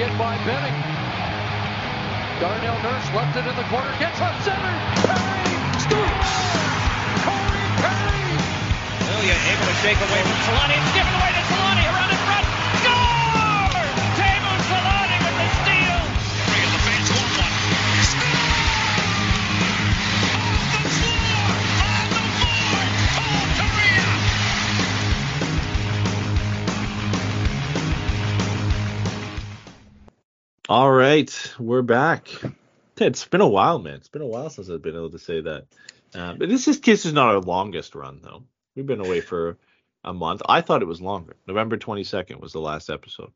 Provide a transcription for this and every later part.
again by Benning. Darnell Nurse left it in the corner, gets left center. Perry scores! Corey Perry! Ilya able to shake away from Solani. It's given away to Solani. Around in All right, we're back. It's been a while, man. It's been a while since I've been able to say that. Uh, but this is this is not our longest run though. We've been away for a month. I thought it was longer. November 22nd was the last episode.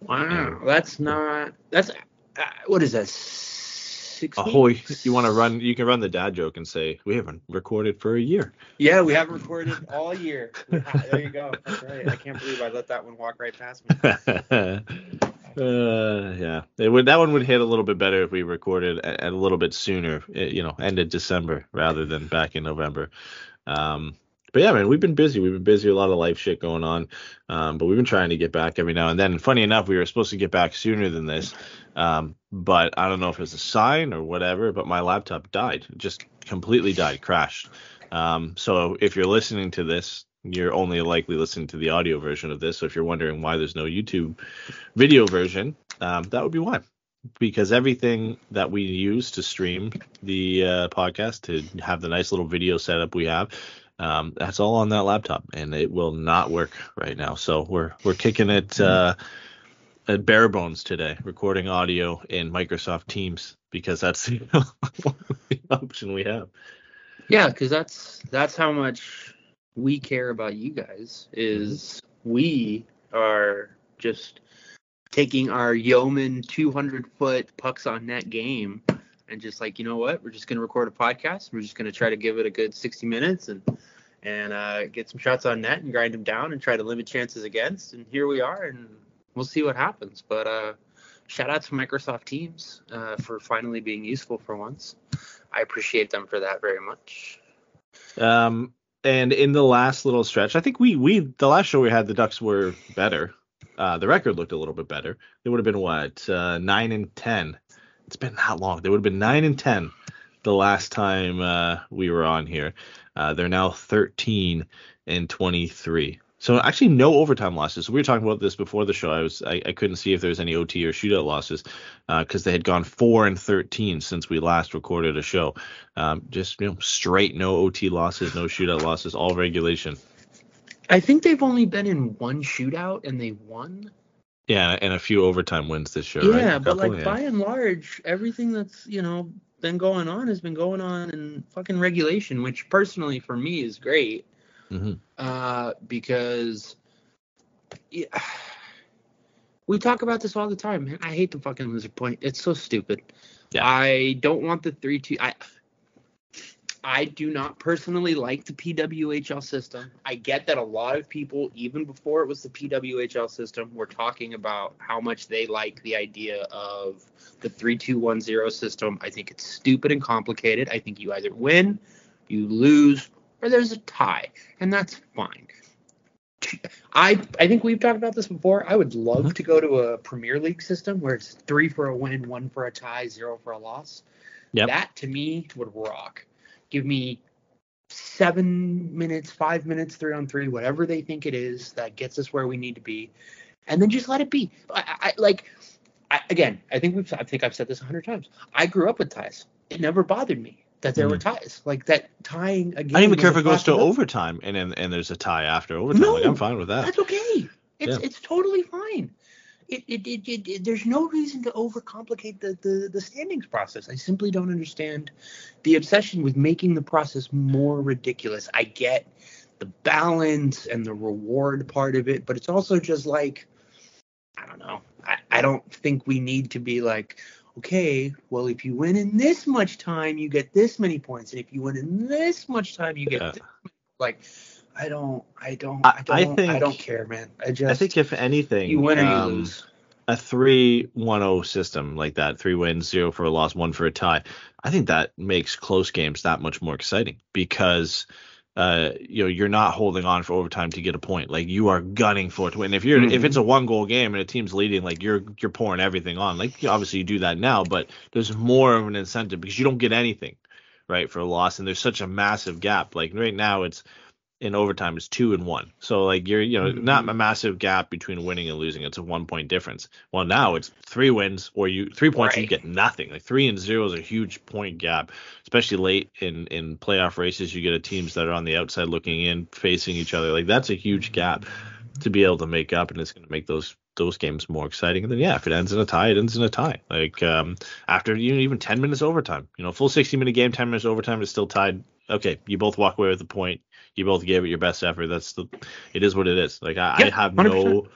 Wow, that's not. That's uh, what is that? Six. Ahoy! weeks? You want to run? You can run the dad joke and say we haven't recorded for a year. Yeah, we haven't recorded all year. there you go. That's right. I can't believe I let that one walk right past me. uh, yeah, it would. That one would hit a little bit better if we recorded a, a little bit sooner. eh, You know, end of December rather than back in November. Um, but yeah, man, we've been busy. We've been busy. A lot of life shit going on. Um, but we've been trying to get back every now and then. And funny enough, we were supposed to get back sooner than this. Um, but I don't know if it's a sign or whatever. But my laptop died. Just completely died, crashed. Um, so if you're listening to this, you're only likely listening to the audio version of this. So if you're wondering why there's no YouTube video version, um, that would be why. Because everything that we use to stream the uh, podcast to have the nice little video setup we have, um, that's all on that laptop, and it will not work right now. So we're we're kicking it uh, at bare bones today, recording audio in Microsoft Teams because that's the only option we have. Yeah, because that's that's how much we care about you guys. Is we are just taking our yeoman 200 foot pucks on net game and just like you know what? We're just going to record a podcast. We're just going to try to give it a good 60 minutes and and uh, get some shots on net and grind them down and try to limit chances against. And here we are and we'll see what happens. But uh shout out to microsoft teams uh, for finally being useful for once. I appreciate them for that very much. Um, and in the last little stretch, I think we we the last show we had the Ducks were better. Uh, the record looked a little bit better. They would have been what uh, nine and ten. It's been that long. They would have been nine and ten the last time uh, we were on here. Uh, they're now thirteen and twenty three. So actually no overtime losses. We were talking about this before the show. I was I, I couldn't see if there was any OT or shootout losses because they had gone four and thirteen since we last recorded a show. Um, just you know, straight no OT losses, no shootout losses, all regulation. i think they've only been in one shootout and they won Yeah, and a few overtime wins this year. yeah right? But like yeah. by and large everything that's you know been going on has been going on in fucking regulation which personally for me is great Mhm. uh because yeah, we talk about this all the time man i hate the fucking loser point it's so stupid Yeah. i don't want the 3-2 i I do not personally like the PWHL system. I get that a lot of people, even before it was the PWHL system, were talking about how much they like the idea of the 3210 system. I think it's stupid and complicated. I think you either win, you lose, or there's a tie, and that's fine. I I think we've talked about this before. I would love uh-huh. to go to a Premier League system where it's three for a win, one for a tie, zero for a loss. Yep. That to me would rock. Give me seven minutes, five minutes, three on three, whatever they think it is that gets us where we need to be, and then just let it be. I, I like. I, again, I think we've. I think I've said this a hundred times. I grew up with ties. It never bothered me that there were hmm. ties. Like that tying again. I don't even care if it goes to overtime and and, and there's a tie after overtime. No, like, I'm fine with that. That's okay. It's Yeah. it's totally fine. It, it, it, it, it- there's no reason to overcomplicate the, the the standings process. I simply don't understand the obsession with making the process more ridiculous. I get the balance and the reward part of it, but it's also just like I don't know. I, I don't think we need to be like, okay, well, if you win in this much time, you get this many points, and if you win in this much time, you get Yeah. like. I don't, I don't, I- I, don't, I I, think- don't care, man. I just, I think if anything, you win or you um, lose. a three one zero system like that, three wins, zero for a loss, one for a tie. I think that makes close games that much more exciting because uh, you know, you're not holding on for overtime to get a point. Like you are gunning for it to win. If you're if Mhm. it's a one goal game and a team's leading, like you're you're pouring everything on. Like obviously you do that now, but there's more of an incentive because you don't get anything, right, for a loss. And there's such a massive gap. Like right now, it's in overtime is two and one. So like you're you know not a massive gap between winning and losing. It's a one point difference. Well now it's three wins or you three points and you get nothing. Like three and zero is a huge point gap, especially late in in playoff races. You get a teams that are on the outside looking in, facing each other. Like that's a huge gap to be able to make up, and it's going to make those those games more exciting. And then yeah, if it ends in a tie, it ends in a tie. Like um after you know, even ten minutes overtime, you know, full sixty minute game, ten minutes overtime is still tied. Okay, you both walk away with a point. You both gave it your best effort. That's the. It is what it is. Like I, I have 100%. no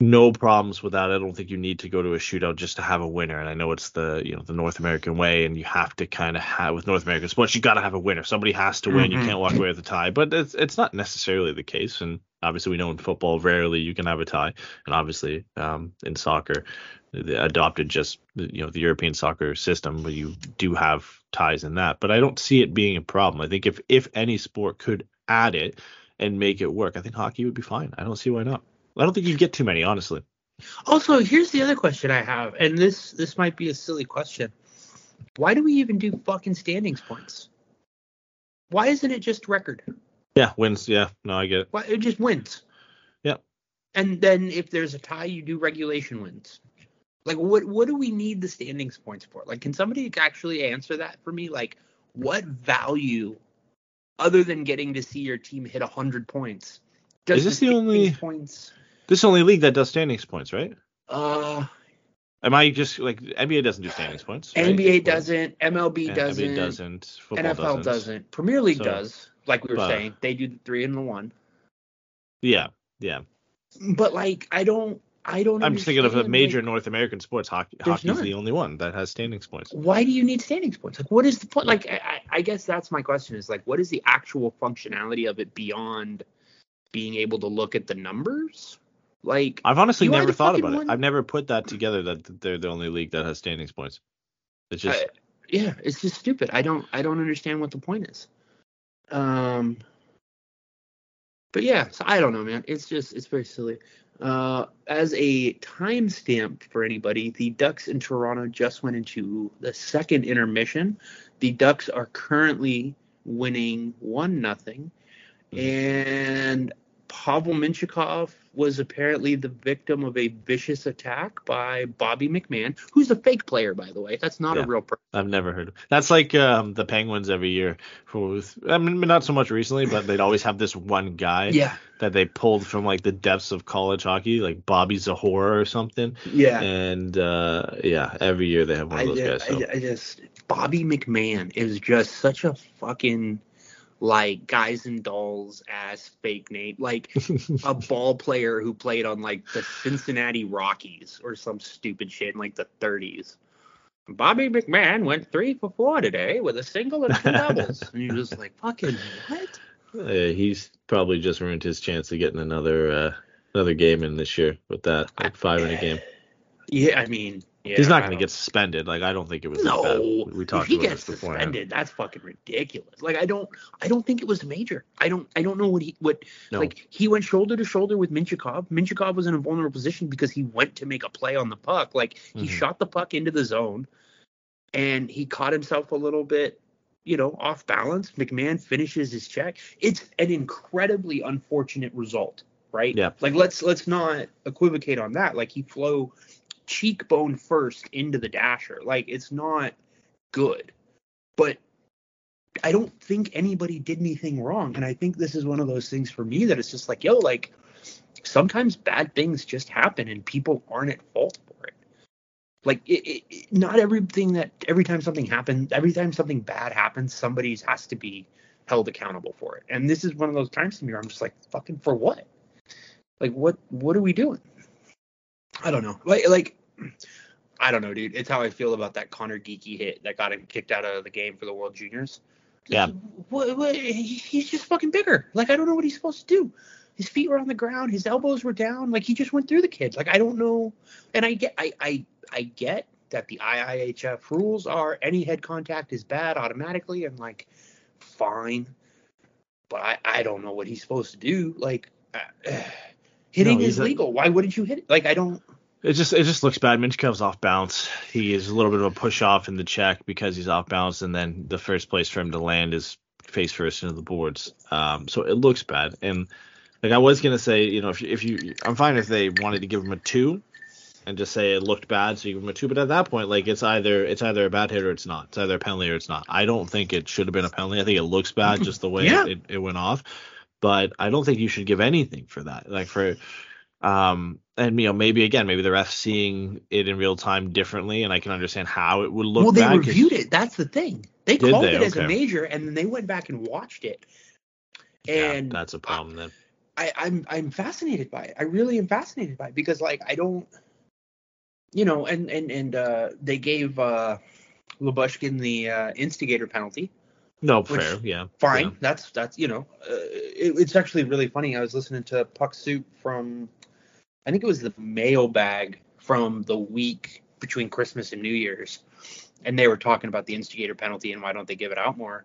no problems with that. I don't think you need to go to a shootout just to have a winner. And I know it's the you know the North American way, and you have to kind of have with North American sports, you got to have a winner. Somebody has to win. You Mhm. can't walk away with a tie. But it's it's not necessarily the case. And obviously, we know in football, rarely you can have a tie. And obviously, um, in soccer, they adopted just the- you know the European soccer system, where you do have ties in that. But I don't see it being a problem. I think if if any sport could add it and make it work, I think hockey would be fine. I don't see why not. I don't think you'd get too many, honestly. Also, here's the other question I have, and this this might be a silly question. Why do we even do fucking standings points? Why isn't it just record? Yeah, wins. Yeah, no, I get it. Why it just wins? Yeah. And then if there's a tie, you do regulation wins. Like what what do we need the standings points for? Like can somebody actually answer that for me? Like what value other than getting to see your team hit 100 points? Is this the only- points This is the only league that does standings points, right? uh Am I just like NBA doesn't do standings points? right? NBA doesn't, MLB doesn't, NBA doesn't. NFL doesn't. doesn't. Premier League So, does. Like we were but- saying, they do the 3 and the 1. Yeah, yeah. But like I don't I don't I'm just thinking of a major like, North American sports. Hockey. Hockey's none. the only one that has standings points. why do you need standings points? Like, what is the point? Like, I, I I guess that's my question is like, what is the actual functionality of it beyond being able to look at the numbers? Like, I've honestly never thought about one- it. I've never put that together that they're the only league that has standings points. It's just I- yeah, it's just stupid. I don't, I don't understand what the point is. Um, but yeah, so I don't know, man. It's just, it's very silly. Uh, as a timestamp for anybody, the Ducks in Toronto just went into the second intermission. The Ducks are currently winning one nothing, and Pavel Mintyukov was apparently the victim of a vicious attack by Bobby McMann, who's a fake player, by the way. That's not Yeah. a real person. I've never heard of. That's like um, the Penguins every year. For I mean, not so much recently, but they'd always have this one guy Yeah, that they pulled from like the depths of college hockey, like Bobby Zahora or something. yeah. And uh, yeah, every year they have one of those ju- guys. So. I, I just Bobby McMann is just such a fucking like guys and dolls ass fake name, like a ball player who played on like the Cincinnati Rockies or some stupid shit in like the 30s. Bobby McMann went three for four today with a single and two doubles, and you're just like fucking what? Uh, he's probably just ruined his chance of getting another uh, another game in this year with that like five in a game. Yeah, I mean, yeah, he's not going to get suspended. Like I don't think it was No, that bad. We, talked if he about gets this before. suspended, that's fucking ridiculous. Like I don't, I don't think it was major. I don't, I don't know what he, what, No. like he went shoulder to shoulder with Mintyukov. Mintyukov was in a vulnerable position because he went to make a play on the puck. Like he Mhm. shot the puck into the zone, and he caught himself a little bit, you know, off balance. McMann finishes his check. It's an incredibly unfortunate result, right? Yeah. Like let's let's not equivocate on that. Like he flew cheekbone first into the dasher. Like it's not good. But I don't think anybody did anything wrong. And I think this is one of those things for me that it's just like, yo, like sometimes bad things just happen and people aren't at fault for it. Like it, it, not everything that every time something happens, every time something bad happens, somebody has to be held accountable for it. And this is one of those times to me where I'm just like, fucking for what? Like what what are we doing? I don't know. Like like I don't know, dude. It's how I feel about that Conor Geekie hit that got him kicked out of the game for the World Juniors. Yeah. What, what, he's just fucking bigger. Like I don't know what he's supposed to do. His feet were on the ground. His elbows were down. Like he just went through the kid. Like I don't know. And I get I I I get that the IIHF rules are any head contact is bad automatically and like fine. but I I don't know what he's supposed to do. Like uh, hitting No, is legal. Why wouldn't you hit it? Like I don't. It just it just looks bad. Mintyukov's off balance. He is a little bit of a push off in the check because he's off balance, and then the first place for him to land is face first into the boards. Um, so it looks bad. And like I was gonna say, you know, if you, if you, I'm fine if they wanted to give him a two, and just say it looked bad, so you give him a two. But at that point, like it's either it's either a bad hit or it's not. It's either a penalty or it's not. I don't think it should have been a penalty. I think it looks bad just the way Yeah. it, it went off. But I don't think you should give anything for that. Like for um, and you know, maybe again, maybe the refs seeing it in real time differently, and I can understand how it would look. well, they reviewed it. That's the thing. They called they? it as a major, and then they went back and watched it. Yeah, And that's a problem then. I, I'm I'm fascinated by it. I really am fascinated by it because like I don't, you know, and and and uh, they gave uh, Lyubushkin the uh, instigator penalty. No, fair, yeah. Fine, Yeah. that's that's you know, uh, it, it's actually really funny. I was listening to Puck Soup from, I think it was the mailbag from the week between Christmas and New Year's, and they were talking about the instigator penalty and why don't they give it out more.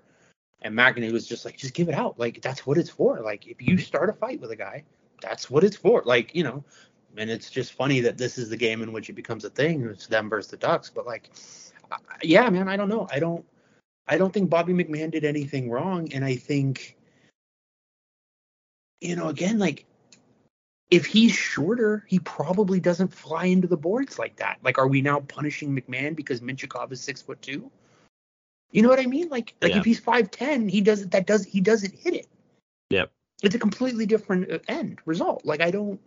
And McAnee was just like, just give it out. Like that's what it's for. Like if you start a fight with a guy, that's what it's for. Like you know, and it's just funny that this is the game in which it becomes a thing. It's them versus the Ducks. But like, yeah, man, I don't know. I don't. I don't think Bobby McMann did anything wrong, and I think, you know, again, like if he's shorter, he probably doesn't fly into the boards like that. Like, are we now punishing McMann because Mintyukov is six foot two? You know what I mean? Like, like Yeah. if he's five ten, he doesn't. That does he doesn't hit it. Yep. It's a completely different uh, end result. Like, I don't.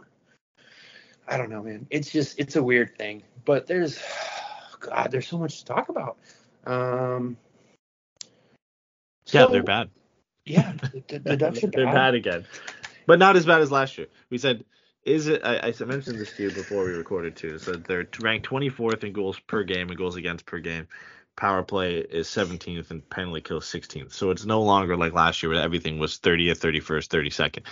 I don't know, man. It's just it's a weird thing. But there's, God, there's so much to talk about. Um. Yeah, they're bad. yeah, the, the, the Ducks are they're bad. bad again, but not as bad as last year. We said, is it? I, I mentioned this to you before we recorded too. So they're ranked 24th in goals per game and goals against per game. Power play is 17th and penalty kill 16th. So it's no longer like last year where everything was 30th, 31st, 32nd.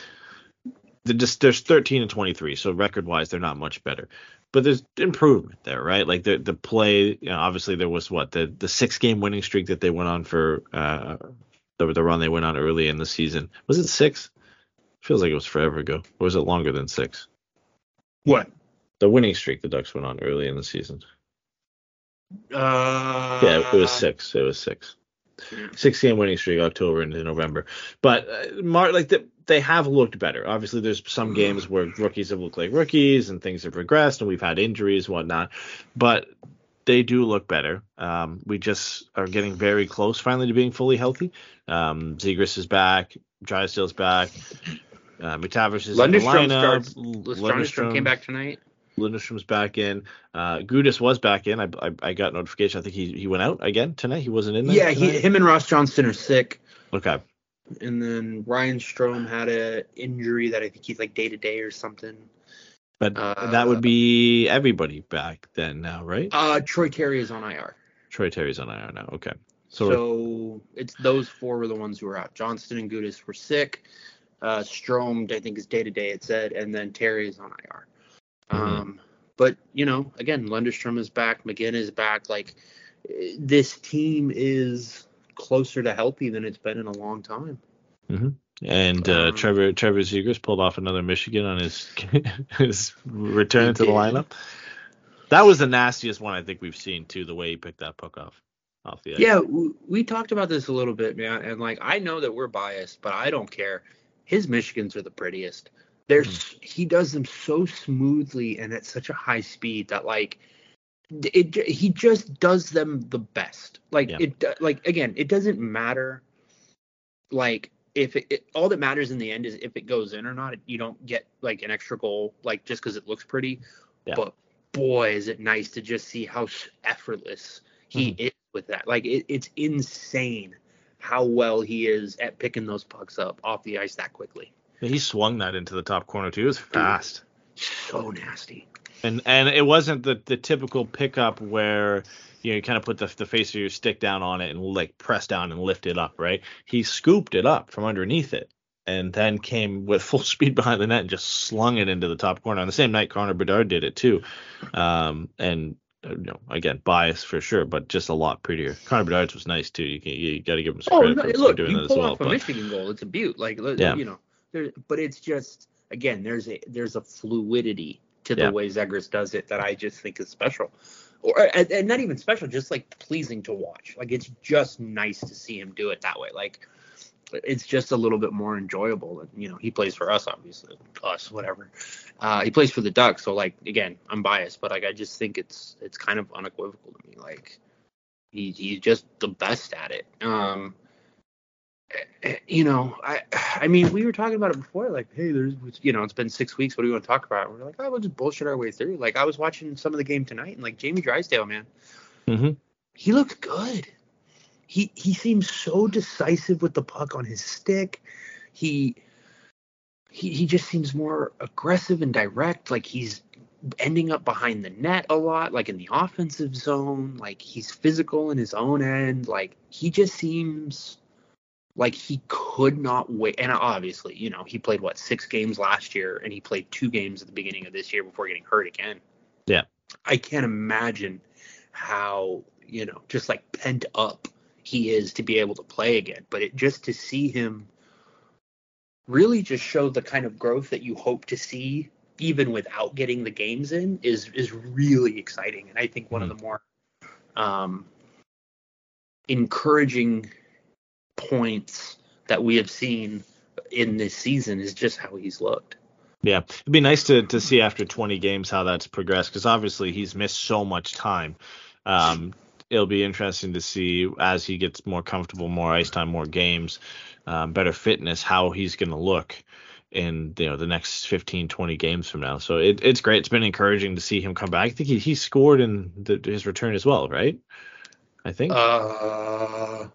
They're just there's 13 and 23. So record wise, they're not much better. But there's improvement there, right? Like the the play, you know, obviously there was what the the six game winning streak that they went on for uh the the run they went on early in the season. Was it six? Feels like it was forever ago. Or was it longer than six? What? The winning streak the Ducks went on early in the season. Uh, Yeah, it was six. It was six. Six game winning streak, October into November. But uh, Mar- like the, they have looked better. Obviously, there's some games where rookies have looked like rookies and things have regressed, and we've had injuries, whatnot. But they do look better. Um, we just are getting very close finally to being fully healthy. Um, Zegras is back. Drysdale's back. Uh, McTavish is in the lineup. starts. Lundestrom came back tonight. Lundestrom's back in. Uh, Gudas was back in. I, I, I got notification. I think he, he went out again tonight. He wasn't in there. Yeah, he, him and Ross Johnston are sick, Okay. and then Ryan Strome had a injury that I think he's like day to day or something. But Uh, that would be everybody back then now, right? Uh, Troy Terry is on IR, Troy Terry's on IR now. Okay. so, So, it's those four were the ones who were out. Johnston and Gudas were sick. Uh, Strome, I think, is day to day. It said, and then Terry is on IR. Mhm. Um, but you know, again, Lundestrom is back. McGinn is back. Like this team is closer to healthy than it's been in a long time. and uh, um, Trevor Trevor Zegras pulled off another Michigan on his his return to the lineup. That was the nastiest one I think we've seen too. The way he picked that puck off off the ice. Yeah, w- we talked about this a little bit, man. And like, I know that we're biased, but I don't care. His Michigans are the prettiest. They're mm-hmm. s he does them so smoothly and at such a high speed that like it he just does them the best. Like Yeah. it like again, it doesn't matter like if it, it all that matters in the end is if it goes in or not. You don't get like an extra goal like just because it looks pretty. Yeah. But boy, is it nice to just see how effortless he mm-hmm. is with that. Like it, it's insane how well he is at picking those pucks up off the ice that quickly. He swung that into the top corner too. It was fast. So nasty. And and it wasn't the the typical pickup where you know you kind of put the the face of your stick down on it and like press down and lift it up, right? He scooped it up from underneath it and then came with full speed behind the net and just slung it into the top corner. On the same night, Connor Bedard did it too, um, and Uh, you know, again, bias for sure, but just a lot prettier. Connor Bedard's was nice too. You can, you got to give him some Oh, credit no, for, look, doing you that as well. off a Michigan goal, it's a beaut. Like, Yeah. you know, there, but it's just again, there's a there's a fluidity to the Yeah. way Zegras does it that I just think is special, or and, and not even special, just like pleasing to watch. Like, it's just nice to see him do it that way. Like, it's just a little bit more enjoyable. And you know, he plays for us, obviously, us, whatever. Uh, he plays for the Ducks, so like again, I'm biased, but like I just think it's it's kind of unequivocal to me. Like, he, he's just the best at it. Um, eh, you know, I I mean, we were talking about it before, like, hey, there's you know, it's been six weeks. What do you want to talk about? We're like, oh, we'll just bullshit our way through. Like, I was watching some of the game tonight, and like Jamie Drysdale, man, Mhm. he looked good. He he seems so decisive with the puck on his stick. He he he just seems more aggressive and direct. Like he's ending up behind the net a lot, like in the offensive zone. Like he's physical in his own end. Like he just seems like he could not wait. And obviously, you know, he played what six games last year, and he played two games at the beginning of this year before getting hurt again. Yeah. I can't imagine how you know just like pent up he is to be able to play again. But it just to see him really just show the kind of growth that you hope to see even without getting the games in is is really exciting. And i think one of the more um encouraging points that we have seen in this season is just how he's looked. Yeah, it'd be nice to to see after 20 games how that's progressed because obviously he's missed so much time. Um, it'll be interesting to see as he gets more comfortable, more ice time, more games, um, better fitness, how he's going to look in you know the next 15, 20 games from now. So it, it's great. It's been encouraging to see him come back. I think he, he scored in the, his return as well, right? I think. uh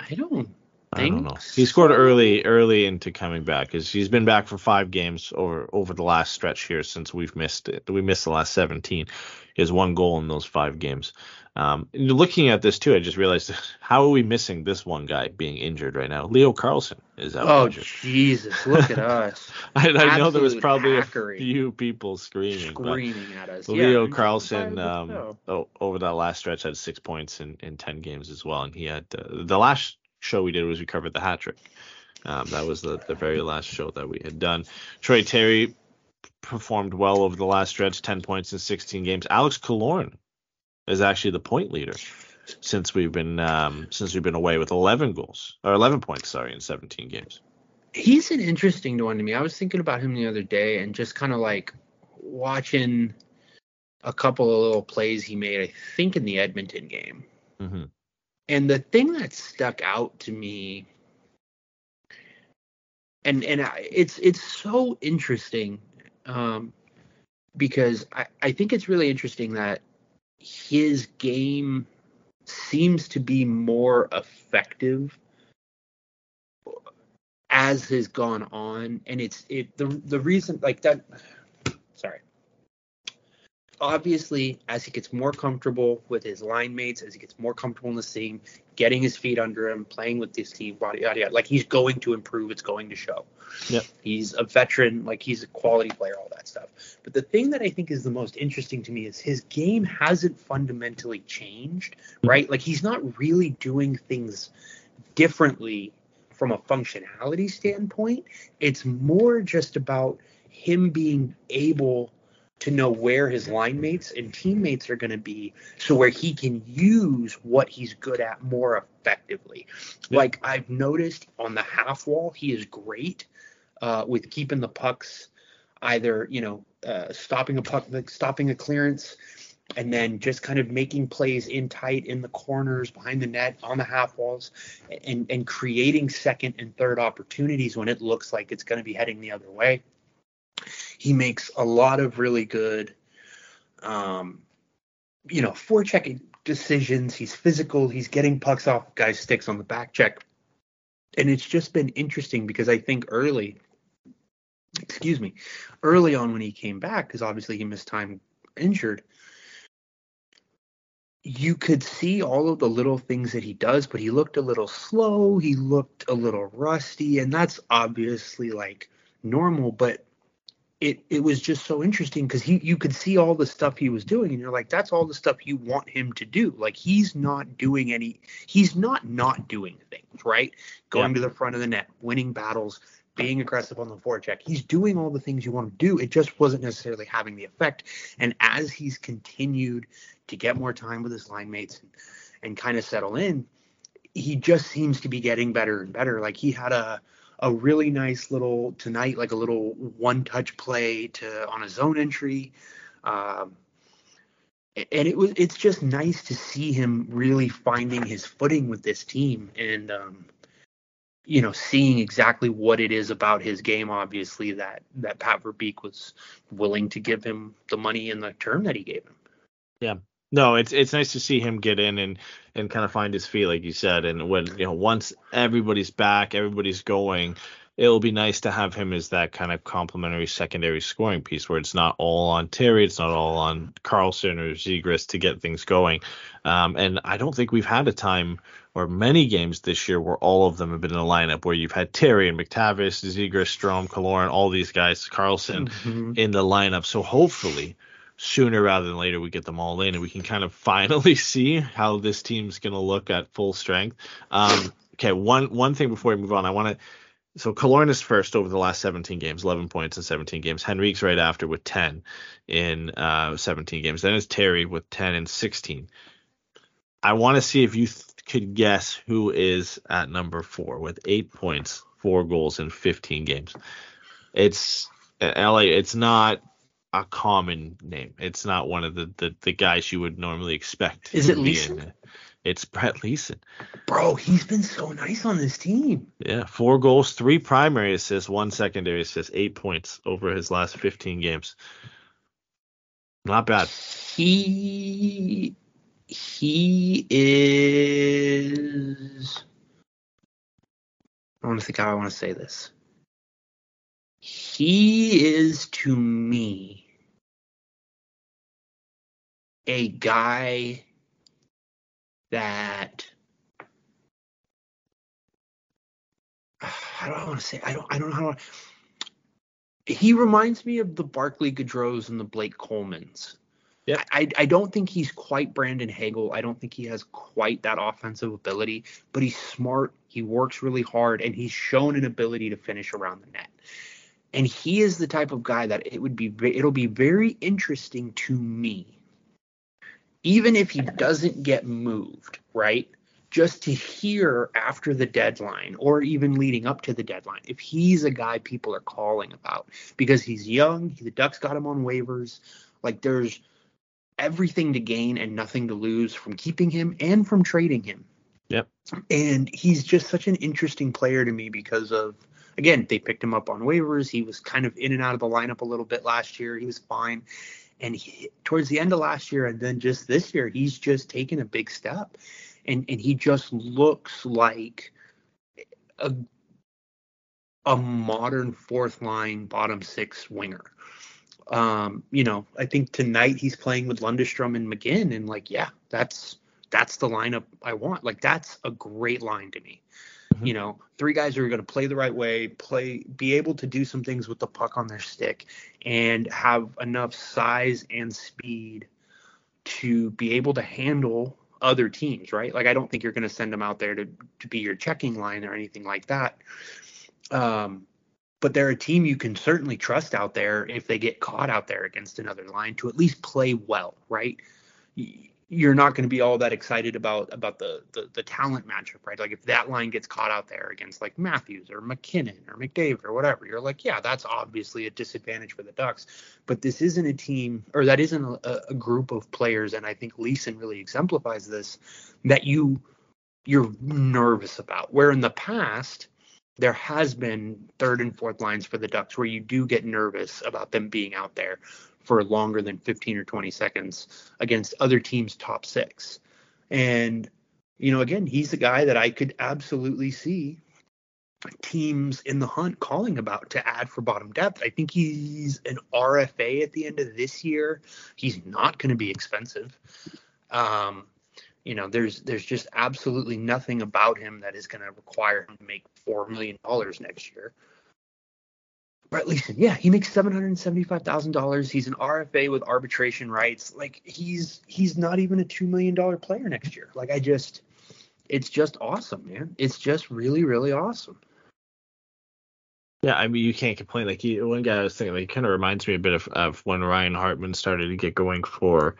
i don't I don't know. He scored early, early into coming back because he's been back for five games over over the last stretch here since we've missed it. We missed the last 17. He has one goal in those five games. Um, looking at this too, I just realized how are we missing this one guy being injured right now? Leo Carlsson is out oh injured. jesus look at us I, I know there was probably hackery. a few people screaming, screaming at us Leo Yeah, Carlsson, um, oh, over that last stretch, had six points in, in ten games as well, and he had uh, the last show we did was we covered the hat trick. Um, that was the, the very last show that we had done. Troy Terry performed well over the last stretch, ten points in sixteen games. Alex Killorn is actually the point leader since we've been um, since we've been away with eleven goals or eleven points, sorry, in seventeen games. He's an interesting one to me. I was thinking about him the other day and just kind of like watching a couple of little plays he made, I think in the Edmonton game. hmm And the thing that stuck out to me and and I, it's it's so interesting um because I, I think it's really interesting that his game seems to be more effective as has gone on. And it's it the the reason like that obviously as he gets more comfortable with his line mates as he gets more comfortable in the team getting his feet under him playing with this team body yada, yada, like he's going to improve it's going to show Yep. he's a veteran like he's a quality player all that stuff but the thing that i think is the most interesting to me is his game hasn't fundamentally changed mm-hmm. right like he's not really doing things differently from a functionality standpoint. It's more just about him being able to know where his line mates and teammates are going to be so where he can use what he's good at more effectively. Yeah. Like I've noticed on the half wall, he is great uh, with keeping the pucks either, you know, uh, stopping a puck, like stopping a clearance, and then just kind of making plays in tight in the corners behind the net on the half walls and and creating second and third opportunities when it looks like it's going to be heading the other way he makes a lot of really good um you know forechecking decisions he's physical he's getting pucks off guys sticks on the back check and it's just been interesting because i think early excuse me early on when he came back because obviously he missed time injured you could see all of the little things that he does, but he looked a little slow. He looked a little rusty, and that's obviously like normal. But it it was just so interesting because he you could see all the stuff he was doing and you're like that's all the stuff you want him to do. Like he's not doing any he's not not doing things right? Going Yeah. to the front of the net winning battles being aggressive on the forecheck. He's doing all the things you want to do. It just wasn't necessarily having the effect. And as he's continued to get more time with his line mates and, and kind of settle in he just seems to be getting better and better. Like he had a a really nice little tonight, like a little one touch play to on a zone entry. Um, and it was it's just nice to see him really finding his footing with this team and um, you know seeing exactly what it is about his game obviously that that Pat Verbeek was willing to give him the money and the term that he gave him. No, it's it's nice to see him get in and and kind of find his feet, like you said. And when you know once everybody's back, everybody's going, it'll be nice to have him as that kind of complementary secondary scoring piece where it's not all on Terry, it's not all on Carlsson or Zegras to get things going. Um, and I don't think we've had a time or many games this year where all of them have been in a lineup where you've had Terry and McTavish, Zegras, Strome, Killorn, all these guys, Carlsson in the lineup. So hopefully sooner rather than later we get them all in and we can kind of finally see how this team's going to look at full strength. Um, okay, one one thing before we move on, I want to. So Killorn is first over the last 17 games, 11 points in 17 games. Henrique's right after with 10 in uh, 17 games. Then it's Terry with 10 and 16. I want to see if you th- could guess who is at number four with eight points, four goals in 15 games. It's uh, LA. It's not a common name. It's not one of the the, the guys you would normally expect. Is it Leason? It's Brett Leason. Bro, he's been so nice on this team. Yeah, four goals, three primary assists, one secondary assist, eight points over his last 15 games. Not bad. He he is I want to think how I want to say this. He is to me a guy that I do I want to say I don't I don't know how to, he reminds me of the Barclay Goodrows and the Blake Colemans. Yep. I, I don't think he's quite Brandon Hagel. I don't think he has quite that offensive ability, but he's smart. He works really hard, and he's shown an ability to finish around the net. And he is the type of guy that it would be it'll be very interesting to me, even if he doesn't get moved, right? Just to hear after the deadline or even leading up to the deadline, if he's a guy people are calling about because he's young, the Ducks got him on waivers. Like there's everything to gain and nothing to lose from keeping him and from trading him. Yep. And he's just such an interesting player to me because of again, they picked him up on waivers. He was kind of in and out of the lineup a little bit last year. He was fine. And he, towards the end of last year and then just this year, he's just taken a big step. And and he just looks like a a modern fourth line bottom six winger. Um, you know, I think tonight he's playing with Lundestrom and McGinn, and like, yeah, that's that's the lineup I want. Like, that's a great line to me. Mhm. You know, three guys who are going to play the right way, play, be able to do some things with the puck on their stick, and have enough size and speed to be able to handle other teams, right? Like, I don't think you're going to send them out there to to be your checking line or anything like that. Um, but they're a team you can certainly trust out there if they get caught out there against another line to at least play well, right? You're not going to be all that excited about about the, the the talent matchup, right? Like if that line gets caught out there against like Matthews or MacKinnon or McDavid or whatever, you're like, yeah, that's obviously a disadvantage for the Ducks. But this isn't a team, or that isn't a, a group of players, and I think Leason really exemplifies this that you you're nervous about. Where in the past there has been third and fourth lines for the Ducks where you do get nervous about them being out there for longer than 15 or 20 seconds against other teams' top six. And, you know, again, he's a guy that I could absolutely see teams in the hunt calling about to add for bottom depth. I think he's an RFA at the end of this year. He's not going to be expensive. Um, you know, there's there's just absolutely nothing about him that is going to require him to make four million dollars next year. Brett Leason, yeah, he makes seven hundred seventy-five thousand dollars. He's an RFA with arbitration rights. Like he's he's not even a two million dollar player next year. Like I just, it's just awesome, man. It's just really really awesome. Yeah, I mean you can't complain. Like he, one guy I was thinking, like kind of reminds me a bit of, of when Ryan Hartman started to get going for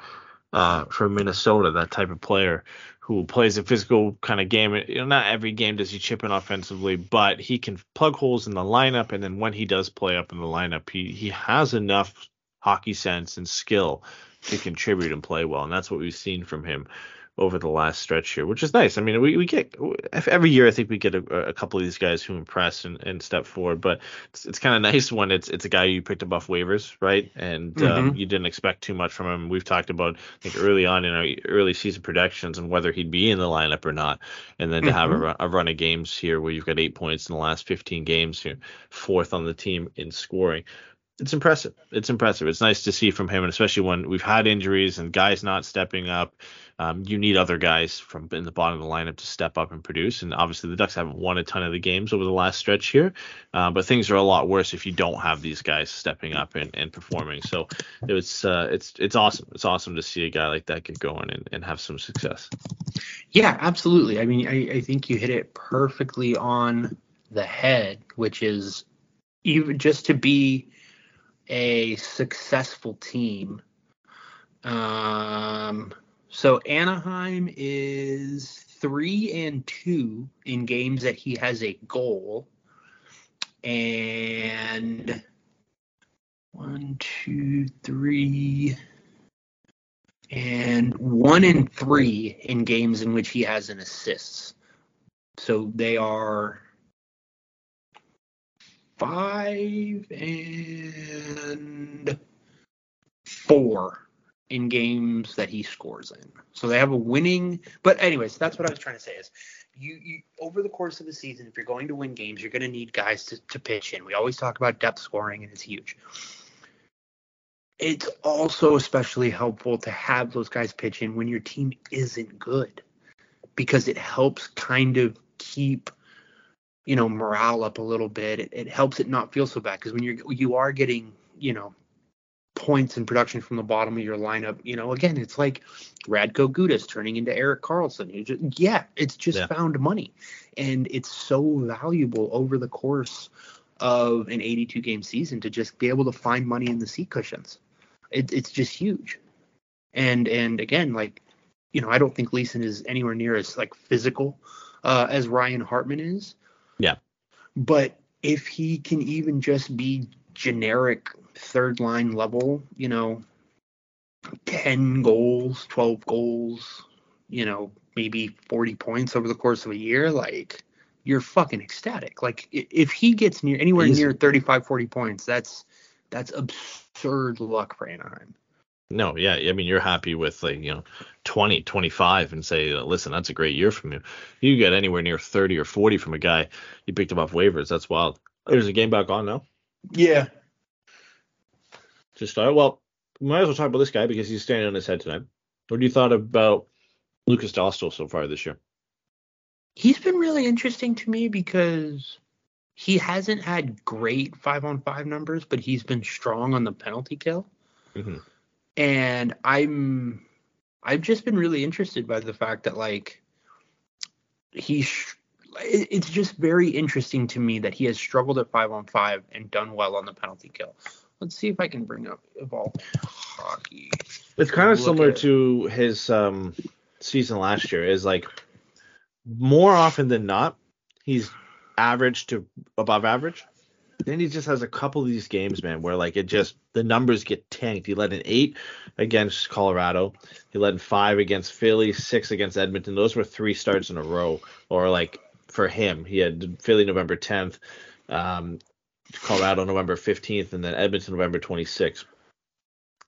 uh for Minnesota, that type of player who plays a physical kind of game. You know, not every game does he chip in offensively, but he can plug holes in the lineup, and then when he does play up in the lineup, he he has enough hockey sense and skill to contribute and play well, and that's what we've seen from him over the last stretch here, which is nice. I mean, we, we get every year. I think we get a, a couple of these guys who impress and, and step forward, but it's, it's kind of nice when it's it's a guy you picked up off waivers, right? And um, Mhm. you didn't expect too much from him. We've talked about I think early on in our early season predictions and whether he'd be in the lineup or not, and then to have a, run, a run of games here where you've got eight points in the last 15 games here, fourth on the team in scoring it's impressive. It's impressive. It's nice to see from him, and especially when we've had injuries and guys not stepping up. Um, you need other guys from in the bottom of the lineup to step up and produce. And obviously, the Ducks haven't won a ton of the games over the last stretch here, uh, but things are a lot worse if you don't have these guys stepping up and, and performing. So it was uh, it's it's awesome. It's awesome to see a guy like that get going and, and have some success. Yeah, absolutely. I mean, I, I think you hit it perfectly on the head, which is even just to be a successful team. Um, so Anaheim is three and two in games that he has a goal, and one, two, three, and one in three in games in which he has an assist. So they are five and four in games that he scores in. So they have a winning. But anyways, that's what I was trying to say is you, you over the course of the season, if you're going to win games, you're going to need guys to, to pitch in. We always talk about depth scoring, and it's huge. It's also especially helpful to have those guys pitch in when your team isn't good because it helps kind of keep you know morale up a little bit. It, it helps it not feel so bad because when you're you are getting you know points in production from the bottom of your lineup, you know again it's like Radko Gudas turning into Erik Karlsson. You just yeah, it's just Yeah. found money, and it's so valuable over the course of an 82 game season to just be able to find money in the seat cushions. It, it's just huge, and and again like you know I don't think Leason is anywhere near as like physical uh, as Ryan Hartman is. Yeah. But if he can even just be generic third line level, you know, 10 goals, 12 goals, you know, maybe 40 points over the course of a year, like you're fucking ecstatic. Like if he gets near anywhere Easy. near 35, 40 points, that's that's absurd luck for Anaheim. No, yeah, I mean you're happy with like you know 20, 25 and say, listen, that's a great year from you. You get anywhere near 30 or 40 from a guy you picked up off waivers. That's wild. There's a game back on now. Yeah. To start. Well, we might as well talk about this guy because he's standing on his head tonight. What do you thought about Lukas Dostal so far this year? He's been really interesting to me because he hasn't had great five on five numbers, but he's been strong on the penalty kill. Mhm. And I'm I've just been really interested by the fact that like he's it- it's just very interesting to me that he has struggled at five on five and done well on the penalty kill. Let's see if I can bring up Evolve Hockey. It's kind of Look similar to his um, season last year. Is like more often than not, he's average to above average. Then he just has a couple of these games, man, where like it just the numbers get tanked. He led an eight against Colorado. He led five against Philly, six against Edmonton. Those were three starts in a row. Or like for him, he had Philly November 10th, um, Colorado November 15th, and then Edmonton November 26th.